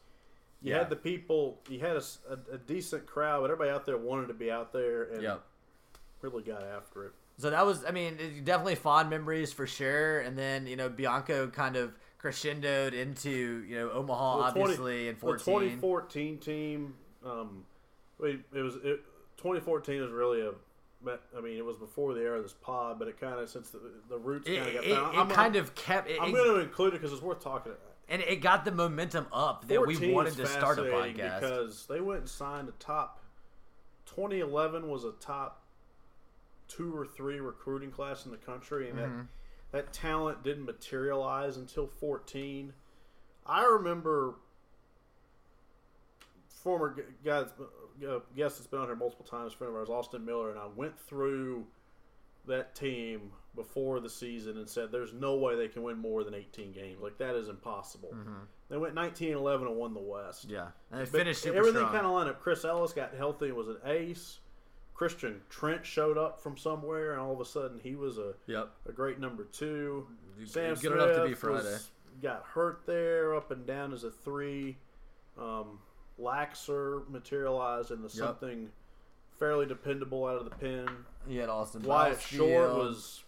You Yeah. had the people. You had a decent crowd, but everybody out there wanted to be out there and Yep. really got after it. So that was, I mean, definitely fond memories for sure. And then you know, Bianco kind of crescendoed into you know Omaha, The 20 obviously, in The fourteen. 2014 team, um, we, it was it, 2014 was really a. I mean, it was before the era of this pod, but it kind of since the, the roots kind of got it, found. it I'm, kind I'm, of kept. It, I'm going to include it because it's worth talking. about. and it got the momentum up that we wanted to start a podcast. because they went and signed a top. 2011 was a top two or three recruiting class in the country, and Mm-hmm. that that talent didn't materialize until 14. I remember former g- guy, that's been- uh, guest that's been on here multiple times, friend of ours, Austin Miller, and I went through that team before the season and said there's no way they can win more than 18 games. Like that is impossible. They went 19 11 and won the West. Mm-hmm. yeah, and it But finished super everything kind of lined up. Chris Ellis got healthy and was an ace. Christian Trent showed up from somewhere, and all of a sudden he was a, yep. a great number two. Sam enough to be Smith Friday. was- got hurt there, up and down as a three. Um, Laxer materialized into something fairly dependable out of the pen. He had Austin. Wyatt Bousfield, Short was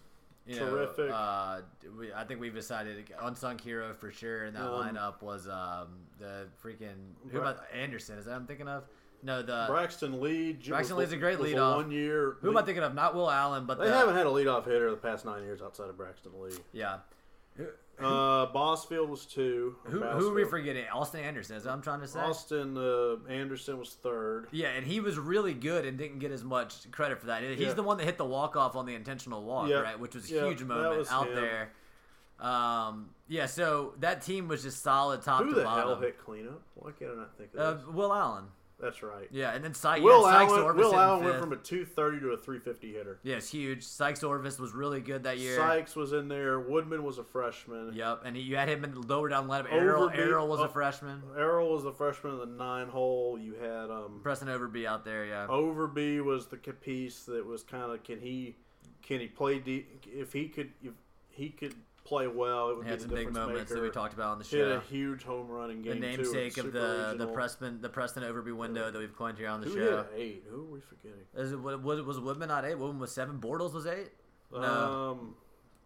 you know, terrific. uh, we, I think we've decided unsung hero for sure in that Um, lineup was um, the freaking who Bra- about Anderson? Is that I'm thinking of? No, the Braxton Lee. Braxton was- Lee's a great leadoff. One year. who am I thinking of? Not Will Allen, but They the, haven't had a leadoff hitter the past nine years outside of Braxton Lee. Yeah. Uh, Bousfield was two. Who, who are we forgetting? Austin Anderson. Is what I'm trying to say? Austin uh, Anderson was third. Yeah, and he was really good and didn't get as much credit for that. He's Yeah. the one that hit the walk off on the intentional walk, Yeah. right? Which was a Yeah, huge moment out him. there. Um, yeah, so that team was just solid top Who to the bottom. hell hit cleanup? Why can't I not think of Uh? Will Allen. That's right. Yeah, and then Sykes. Will yeah, Sykes Allen, Orvis Will Allen went from a 230 to a 350 hitter. Yeah, it's huge. Sykes Orvis was really good that year. Sykes was in there. Woodman was a freshman. Yep, and he, you had him in the lower down lineup. Errol, Errol was oh. a freshman. Errol was the freshman in the nine hole. You had um, Preston Overby out there, yeah. Overby was the piece that was kind of can he can he play deep if he could if he could play well it would had be some the big moments maker. that we talked about on the show. a huge home run in The game two at namesake of the the Preston the Preston Overby window that we've coined here on the Who show. hit eight? Who are we forgetting? Is it, was, was Woodman not eight? Woodman was seven. Bortles was eight. No, Um,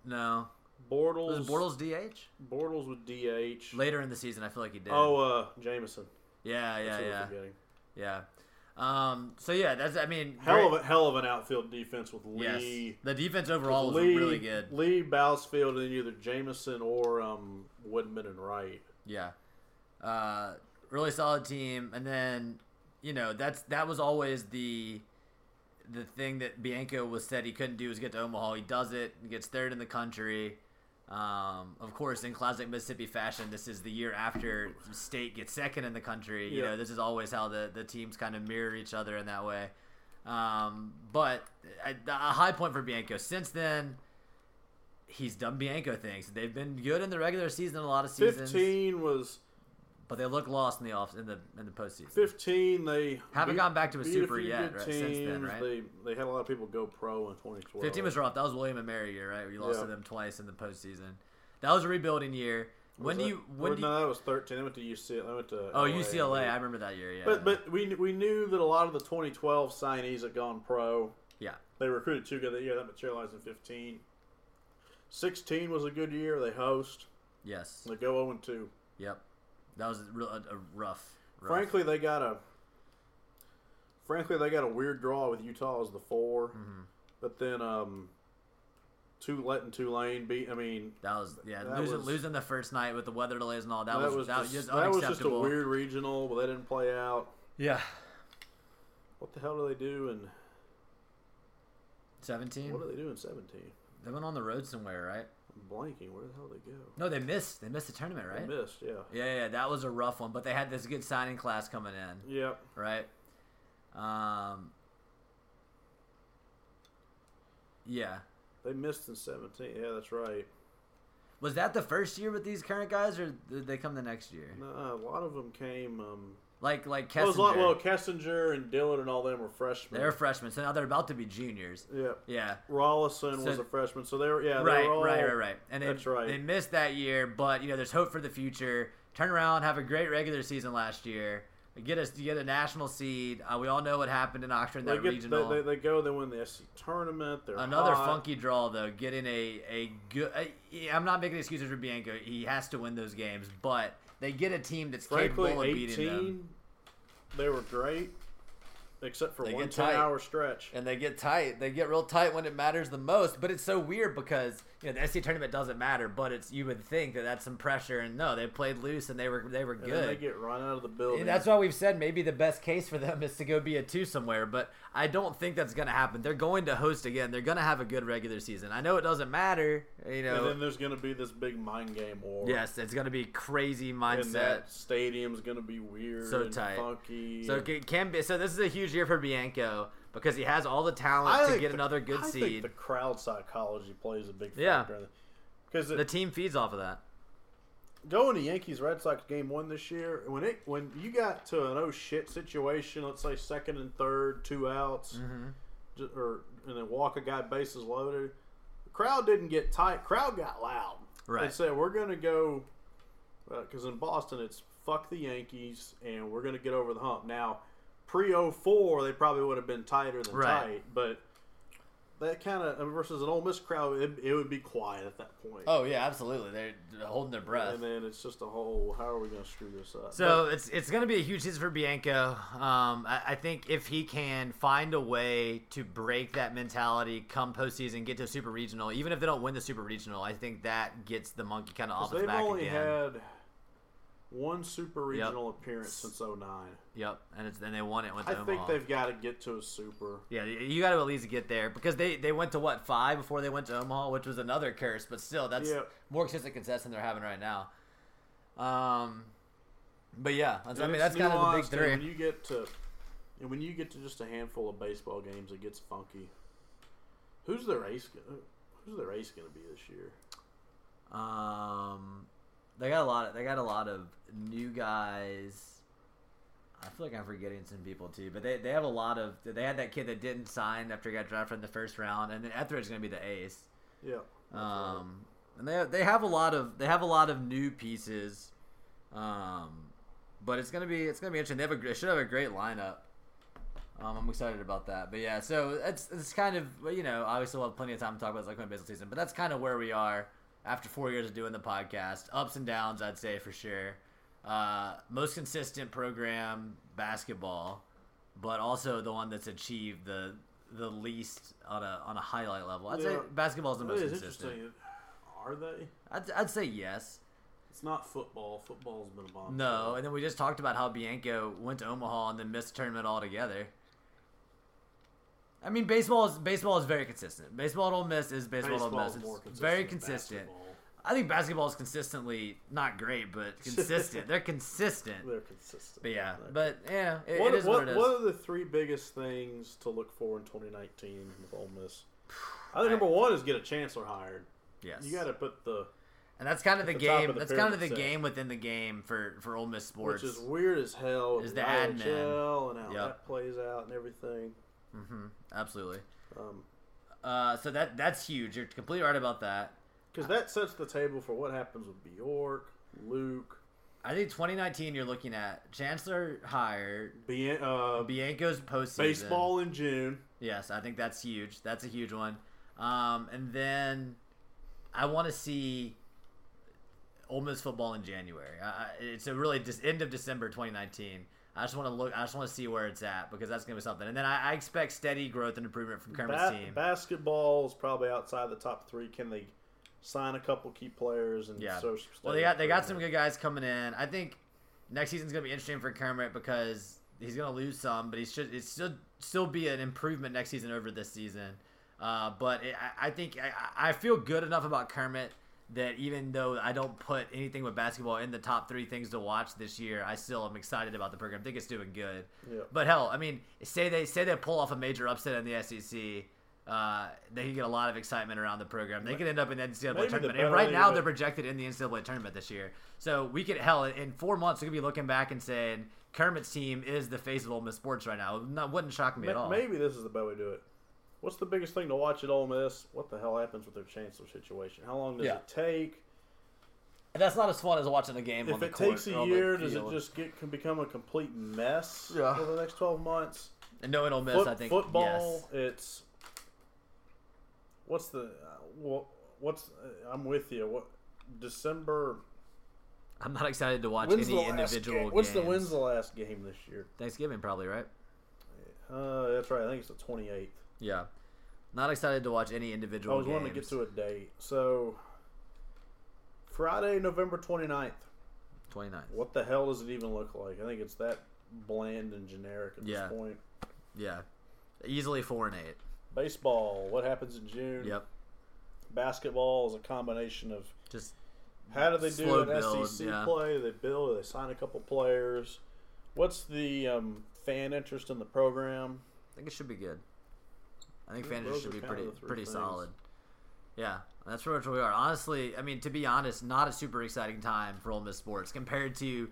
no. Bortles. Was Bortles DH Bortles with DH. later in the season? I feel like he did. Oh, uh, Jamison. yeah, yeah, That's yeah, yeah. Um. So yeah, that's. I mean, Hell great- of a hell of an outfield defense with Lee. yes. The defense overall was really good. Lee, Bousfield, and either Jamison or um, Woodman and Wright. Yeah. Uh, really solid team, and then you know that's that was always the the thing that Bianco was said he couldn't do was get to Omaha. He does it. He gets third in the country. Um, of course, in classic Mississippi fashion, this is the year after state gets second in the country. You Yeah. know, this is always how the, the teams kind of mirror each other in that way. Um, but a, a high point for Bianco. Since then, he's done Bianco things. They've been good in the regular season, a lot of seasons. Fifteen was But they look lost in the off in the in the postseason. fifteen. They Haven't beat- gone back to a super few yet, right, since then, right? They they had a lot of people go pro in twenty twelve. Fifteen was rough. That was William and Mary year, right? You lost Yeah. to them twice in the postseason. That was a rebuilding year. When do you when do you, no, that was thirteen. I went to UCLA. They went to oh LA, UCLA? I remember that year. Yeah, But but we we knew that a lot of the 2012 signees had gone pro. yeah, They recruited two good that year. That materialized in 15. 16 was a good year. They host. yes, They go 0 and 2. yep. That was a, real, a, a rough, rough. Frankly, they got a. Frankly, they got a weird draw with Utah as the 4 Mm-hmm. but then um, two letting Tulane beat. I mean, That was yeah, That losing was- losing the first night with the weather delays and all that, that, was, was that just, was just that was just a unacceptable. weird regional, but they didn't play out. Yeah, What the hell do they do? in seventeen. what do they do in seventeen? They went on the road somewhere, right? Blanking. Where the hell did they go? No, they missed. They missed the tournament, right? They missed. Yeah. Yeah, yeah, that was a rough one. But they had this good signing class coming in, Yep. right? Um, yeah. They missed in 17. Yeah, that's right. Was that the first year with these current guys, or did they come the next year? No, a lot of them came. Um, Like, like well, it was a lot, Kessinger. well, Kessinger and Dillon and all them were freshmen. they're freshmen, so now they're about to be juniors. yeah. Yeah. Rolison was a freshman, so they were yeah. They right, were all, right, right, right. And they, That's right. they missed that year, but you know, there's hope for the future. Turn around, have a great regular season last year. Get us, get a national seed. Uh, we all know what happened in Oxford in They, that get, regional. they, they, they go. They win the SC tournament. They're Another hot. funky draw though. Getting a a good. I'm not making excuses for Bianco. He has to win those games, but they get a team that's Frankly, capable of beating them. 18. They were great, except for They one get tight. 10 hour stretch. and they get tight. They get real tight when it matters the most. But it's so weird because you know the SC tournament doesn't matter, but it's you would think that that's some pressure. And no, they played loose and they were they were And good. they get run out of the building. And that's why we've said maybe the best case for them is to go be a two somewhere, but I don't think that's going to happen. They're going to host again. They're going to have a good regular season. I know it doesn't matter, you and know. then there's going to be this big mind game war. Yes, it's going to be crazy And mindset. that stadium's going to be weird So and tight. funky. So it can be. So this is a huge year for Bianco because he has all the talent to get the- another good I seed. think the crowd psychology plays a big Yeah. factor. it. Because the team feeds off of that. going to Yankees Red Sox game one this year, when it when you got to an oh shit situation, let's say second and third, two outs, Mm-hmm. or and then walk a guy bases loaded, the crowd didn't get tight. Crowd got loud. Right. They said we're gonna go because in Boston it's fuck the Yankees and we're gonna get over the hump. Now pre 04 they probably would have been tighter than Right. tight, but. That kind of versus an Ole Miss crowd, it, it would be quiet at that point. Oh yeah, absolutely. They're holding their breath. And then it's just a whole, how are we going to screw this up? So it's it's going to be a huge season for Bianco. Um, I, I think if he can find a way to break that mentality, come postseason, get to a super regional, even if they don't win the super regional, I think that gets the monkey kind of off But his they've back only again. had one super regional appearance since 09. Yep, and it's and they won it. Went I to think they've got to get to a super. Yeah, you- got to at least get there because they they went to what five before they went to Omaha, which was another curse. But still, that's Yep. more consistent than they're having right now. Um, but yeah, that's, I mean that's kind of the big three. When you get to, and when you get to just a handful of baseball games, it gets funky. Who's their ace? go- Who's their ace going to be this year? Um, they got a lot. Of, they got a lot of new guys. I feel like I'm forgetting some people too, but they, they have a lot of. They had that kid that didn't sign after he got drafted in the first round, and then Ethridge's going to be the ace. Yeah. that's right. Um, and they they have a lot of they have a lot of new pieces. Um, but it's gonna be it's gonna be interesting. They have a they should have a great lineup. Um, I'm excited about that. But yeah, so it's it's kind of you know obviously we'll have plenty of time to talk about this like baseball season, but that's kind of where we are after four years of doing the podcast. Ups and downs, I'd say for sure. Uh, most consistent program basketball, but also the one that's achieved the the least on a on a highlight level. I'd say basketball is the most consistent. Are they? I'd, I'd say yes. It's not football. Football's been a bomb. No, and then we just talked about how Bianco went to Omaha and then missed the tournament altogether. I mean, baseball is baseball is very consistent. Baseball at Ole Miss is baseball at Ole Miss. It's consistent very consistent. basketball. I think basketball is consistently not great, but *laughs* consistent. They're consistent. They're consistent. But yeah, but yeah, it, what, it is what, what, it is. what are the three biggest things to look for in 2019 with Ole Miss? I think I- number one is get a chancellor hired. yes, You got to put the, and that's kind of the, the game. of the that's kind of the set. game within the game for for Ole Miss sports. which is weird as hell. Is the admin. And how Yep. that plays out and everything. Hmm absolutely. Um, Uh, so that that's huge. You're completely right about that. because that sets the table for what happens with Bjork, Luke, I think 2019 you're looking at Chancellor hired, Bien- uh, Bianco's postseason. baseball in June. Yes, I think that's huge. That's a huge one. Um, and then I want to see Ole Miss football in January. It's a really just end of December 2019. I just want to look. I just want to see where it's at because that's gonna be something. And then I, I expect steady growth and improvement from Kermit's Ba- team. basketball is probably outside the top three. Can they sign a couple key players and Yeah. so Well, they got they got some good guys coming in. I think next season's gonna be interesting for Kermit because he's gonna lose some, but he should it should still be an improvement next season over this season. Uh, but it, I, I think I, I feel good enough about Kermit that even though I don't put anything with basketball in the top three things to watch this year, I still am excited about the program. I think it's doing good. Yeah. But hell, I mean, say they say they pull off a major upset in the SEC. Uh, they can get a lot of excitement around the program. They could end up in the NCAA Maybe tournament. better And right now, they're projected in the NCAA tournament this year. So we could hell in four months we could be looking back and saying Kermit's team is the face of Ole Miss sports right now. That wouldn't shock me at all. Maybe this is the better way to do it. What's the biggest thing to watch at Ole Miss? What the hell happens with their chancellor situation? How long does Yeah. it take? And that's not as fun as watching a game. on If the it court takes a year, does it just get can become a complete mess Yeah. over the next twelve months? and no, knowing Ole Miss? Foot- I think football, yes. it's what's the uh, what, what's uh, I'm with you. What December? I'm not excited to watch When's any individual. game? What's the games. when's the last game this year? Thanksgiving probably right. Uh, that's right. I think it's the 28th. Yeah. Not excited to watch any individual. I was wanting to get to a date. So Friday, November 29th. 29th. What the hell does it even look like? I think it's that bland and generic at Yeah. this point. Yeah. Easily four and eight. Baseball, what happens in June? Yep. Basketball is a combination of Just how do they do an build, SEC yeah. play? Do they build? Do they sign a couple players? What's the um, fan interest in the program? I think it should be good. I think fantasy should be pretty pretty things. solid. Yeah, that's pretty much where we are. Honestly, I mean, to be honest, not a super exciting time for Ole Miss sports compared to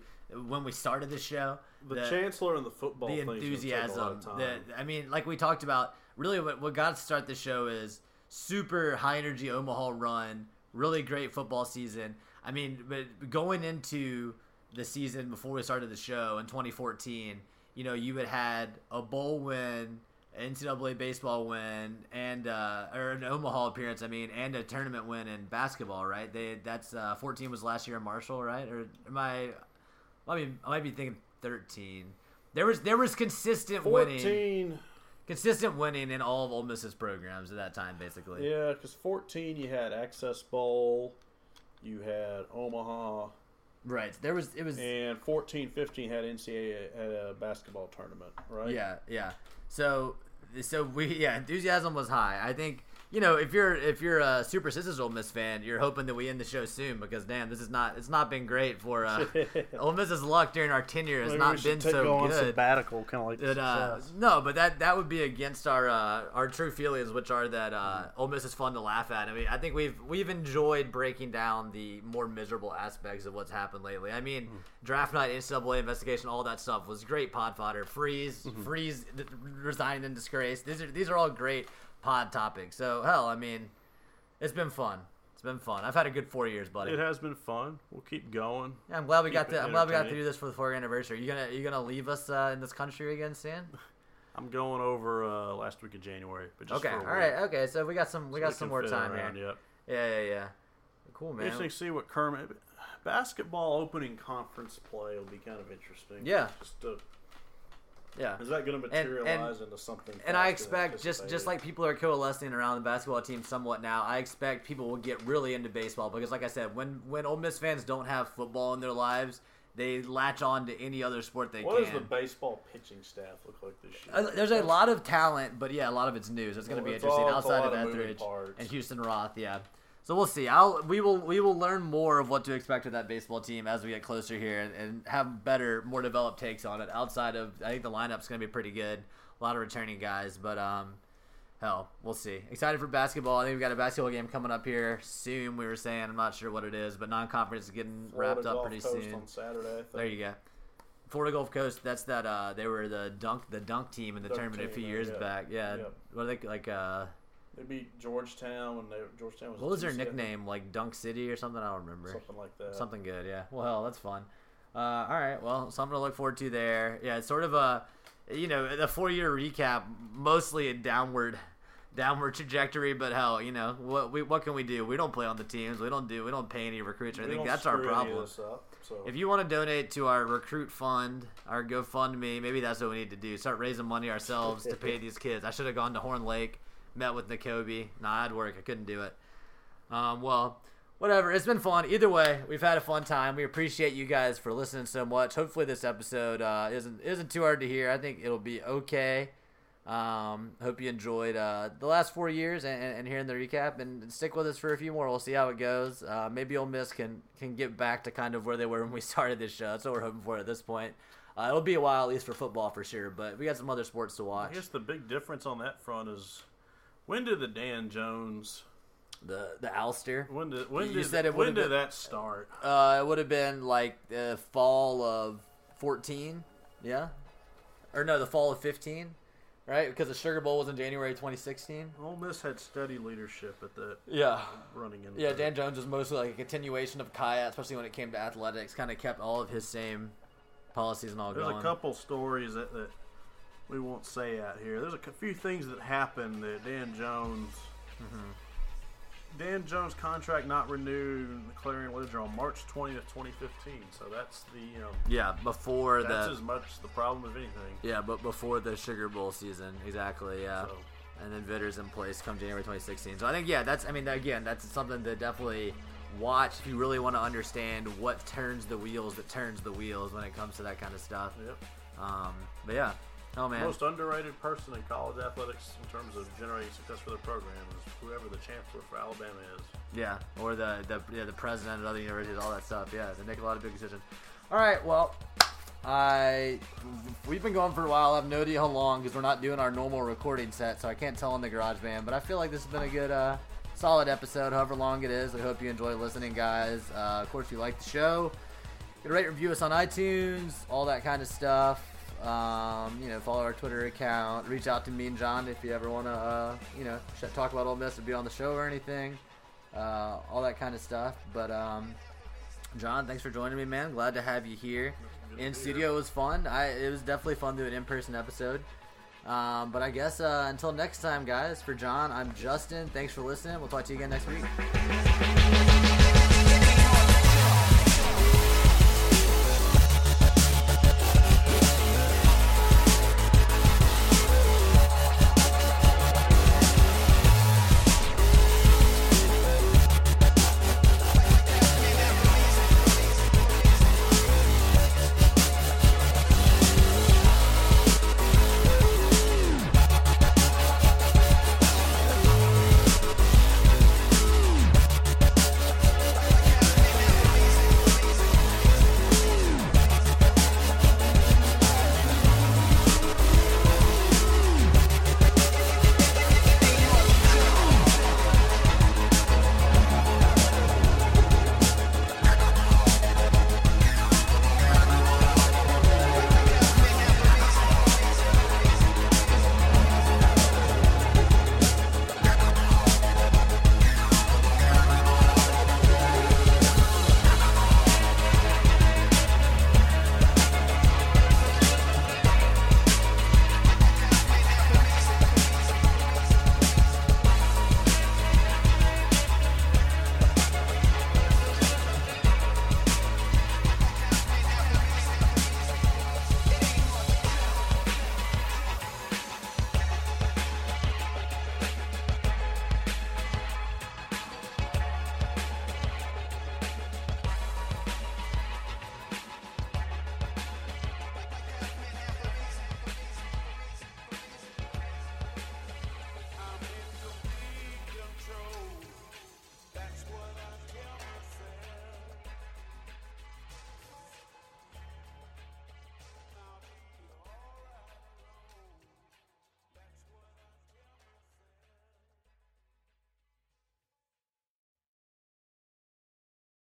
when we started the show. The, chancellor and the football the thing take a lot enthusiasm. The, I mean, like we talked about, really what, what got to start the show is super high energy Omaha run, really great football season. I mean, but going into the season before we started the show in 2014, you know, you had had a bowl win, NCAA baseball win, and uh, or an Omaha appearance. I mean, and a tournament win in basketball, right? They that's uh, 14 was last year in Marshall, right? Or am I? I mean, I might be thinking 13. There was there was consistent winning, Fourteen, consistent winning in all of Ole Miss's programs at that time, basically. yeah, because fourteen you had Access Bowl, you had Omaha, Right. There was it was and 14, 15 had NCAA had a basketball tournament, right? yeah yeah. So so we yeah enthusiasm was high. I think you know if you're if you're a super Sisters Ole Miss fan, you're hoping that we end the show soon because damn this is not it's not been great for uh, *laughs* Ole Miss's luck during our tenure has Maybe not should been take- so go on good. sabbatical, kind of like That, uh, success. no, but that that would be against our uh, our true feelings, which are that uh, Mm-hmm. Ole Miss is fun to laugh at. I mean, I think we've we've enjoyed breaking down the more miserable aspects of what's happened lately. I mean, Mm-hmm. draft night, NCAA investigation, all that stuff was great pod fodder. Freeze, Mm-hmm. freeze, d- resigned in disgrace. These are these are all great pod topic. So hell, I mean, it's been fun. It's been fun. I've had a good four years, buddy. It has been fun. We'll keep going. Yeah, I'm glad we got Keep it to. I'm glad we got to do this for the four year anniversary. You gonna you gonna leave us uh, in this country again soon? *laughs* I'm going over uh, last week of January, but just Okay, all right, week, okay. So we got some we so got some more time around, here. Yep. Yeah, yeah, yeah. Cool, man. Interesting to see what Kermit basketball opening conference play will be kind of interesting. Yeah. Just to, Yeah. is that going to And- materialize into something? And I expect just just like people are coalescing around the basketball team somewhat now, I expect people will get really into baseball because, like I said, when when Ole Miss fans don't have football in their lives, they latch on to any other sport they What can. What does the baseball pitching staff look like this year? Uh, There's a lot of talent, but yeah, a lot of it's news. It's going to Well, be interesting all- outside of of Ethridge and Houston Roth. Yeah, so we'll see. I'll we will we will learn more of what to expect of that baseball team as we get closer here and, and have better, more developed takes on it. Outside of, I think the lineup's going to be pretty good. A lot of returning guys, but um, hell, we'll see. Excited for basketball. I think we've got a basketball game coming up here soon. We were saying, I'm not sure what it is, but non-conference is getting Florida wrapped up Gulf pretty Coast soon. on Saturday. There you go. Florida Gulf Coast. That's that. Uh, they were the dunk, the dunk team in the Dunk tournament a few yeah, years yeah. back. Yeah. Yeah. What are they like? Uh, They beat Georgetown when they Georgetown was. what was their nickname? Like Dunk City or something? I don't remember. Something like that. Something good. Yeah. Well, hell, that's fun. Uh, all right. Well, something to look forward to there. Yeah. It's sort of a, you know, the four-year recap, mostly a downward, downward trajectory. But hell, you know what? We what can we do? We don't play on the teams. We don't do. We don't pay any recruits We anything. don't That's our screw any of problem. up, so. If you want to donate to our recruit fund, our GoFundMe, maybe that's what we need to do. Start raising money ourselves to pay *laughs* these kids. I should have gone to Horn Lake, met with Nakobe. Nah, I'd work. I couldn't do it. Um, well, whatever. It's been fun. Either way, we've had a fun time. We appreciate you guys for listening so much. Hopefully, this episode uh, isn't isn't too hard to hear. I think it'll be okay. Um, hope you enjoyed uh, the last four years and, and, and hearing the recap, and stick with us for a few more. We'll see how it goes. Uh, maybe Ole Miss can can get back to kind of where they were when we *laughs* started this show. That's what we're hoping for at this point. Uh, it'll be a while, at least for football for sure, but we got some other sports to watch. I guess the big difference on that front is when did the Dan Jones The the Alster. when did when You did said it when did been- that start? Uh, it would have been like the fall of fourteen, yeah, or no, the fall of fifteen, right? Because the Sugar Bowl was in January 2016. Ole Miss had steady leadership at that Yeah, running in. yeah. Dan Jones was mostly like a continuation of Khayat, especially when it came to athletics. Kind of kept all of his same policies and all going. There's going. a couple stories that, that we won't say out here. There's a few things that happened that Dan Jones. Mm-hmm. Dan Jones contract not renewed the Clarion Ledger on March 20th, 2015. So that's the you know Yeah, before that. that's the as much the problem as anything. yeah, but before the Sugar Bowl season, exactly. Yeah. So and then Vitter's in place come January 2016. So I think yeah, that's I mean again that's something to definitely watch if you really want to understand what turns the wheels that turns the wheels when it comes to that kind of stuff. yep. Um, but yeah, oh man, Most underrated person in college athletics in terms of generating success for their program is whoever the chancellor for Alabama is. yeah, or the the yeah, the president of other universities, all that stuff. Yeah, they make a lot of big decisions. All right, well. I we've been going for a while. I have no idea how long because we're not doing our normal recording set, so I can't tell on the garage band. But I feel like this has been a good, uh, solid episode, however long it is. I hope you enjoy listening, guys. Uh, of course, if you like the show, you can rate, review us on iTunes, all that kind of stuff. Um, you know, follow our Twitter account. Reach out to me and John if you ever want to, uh, you know, talk about Ole Miss or be on the show or anything. Uh, all that kind of stuff. But um, John, thanks for joining me, man. Glad to have you here. In studio it was fun. I it was definitely fun doing an in person episode. Um, but I guess uh, until next time, guys. For John, I'm Justin. Thanks for listening. We'll talk to you again next week.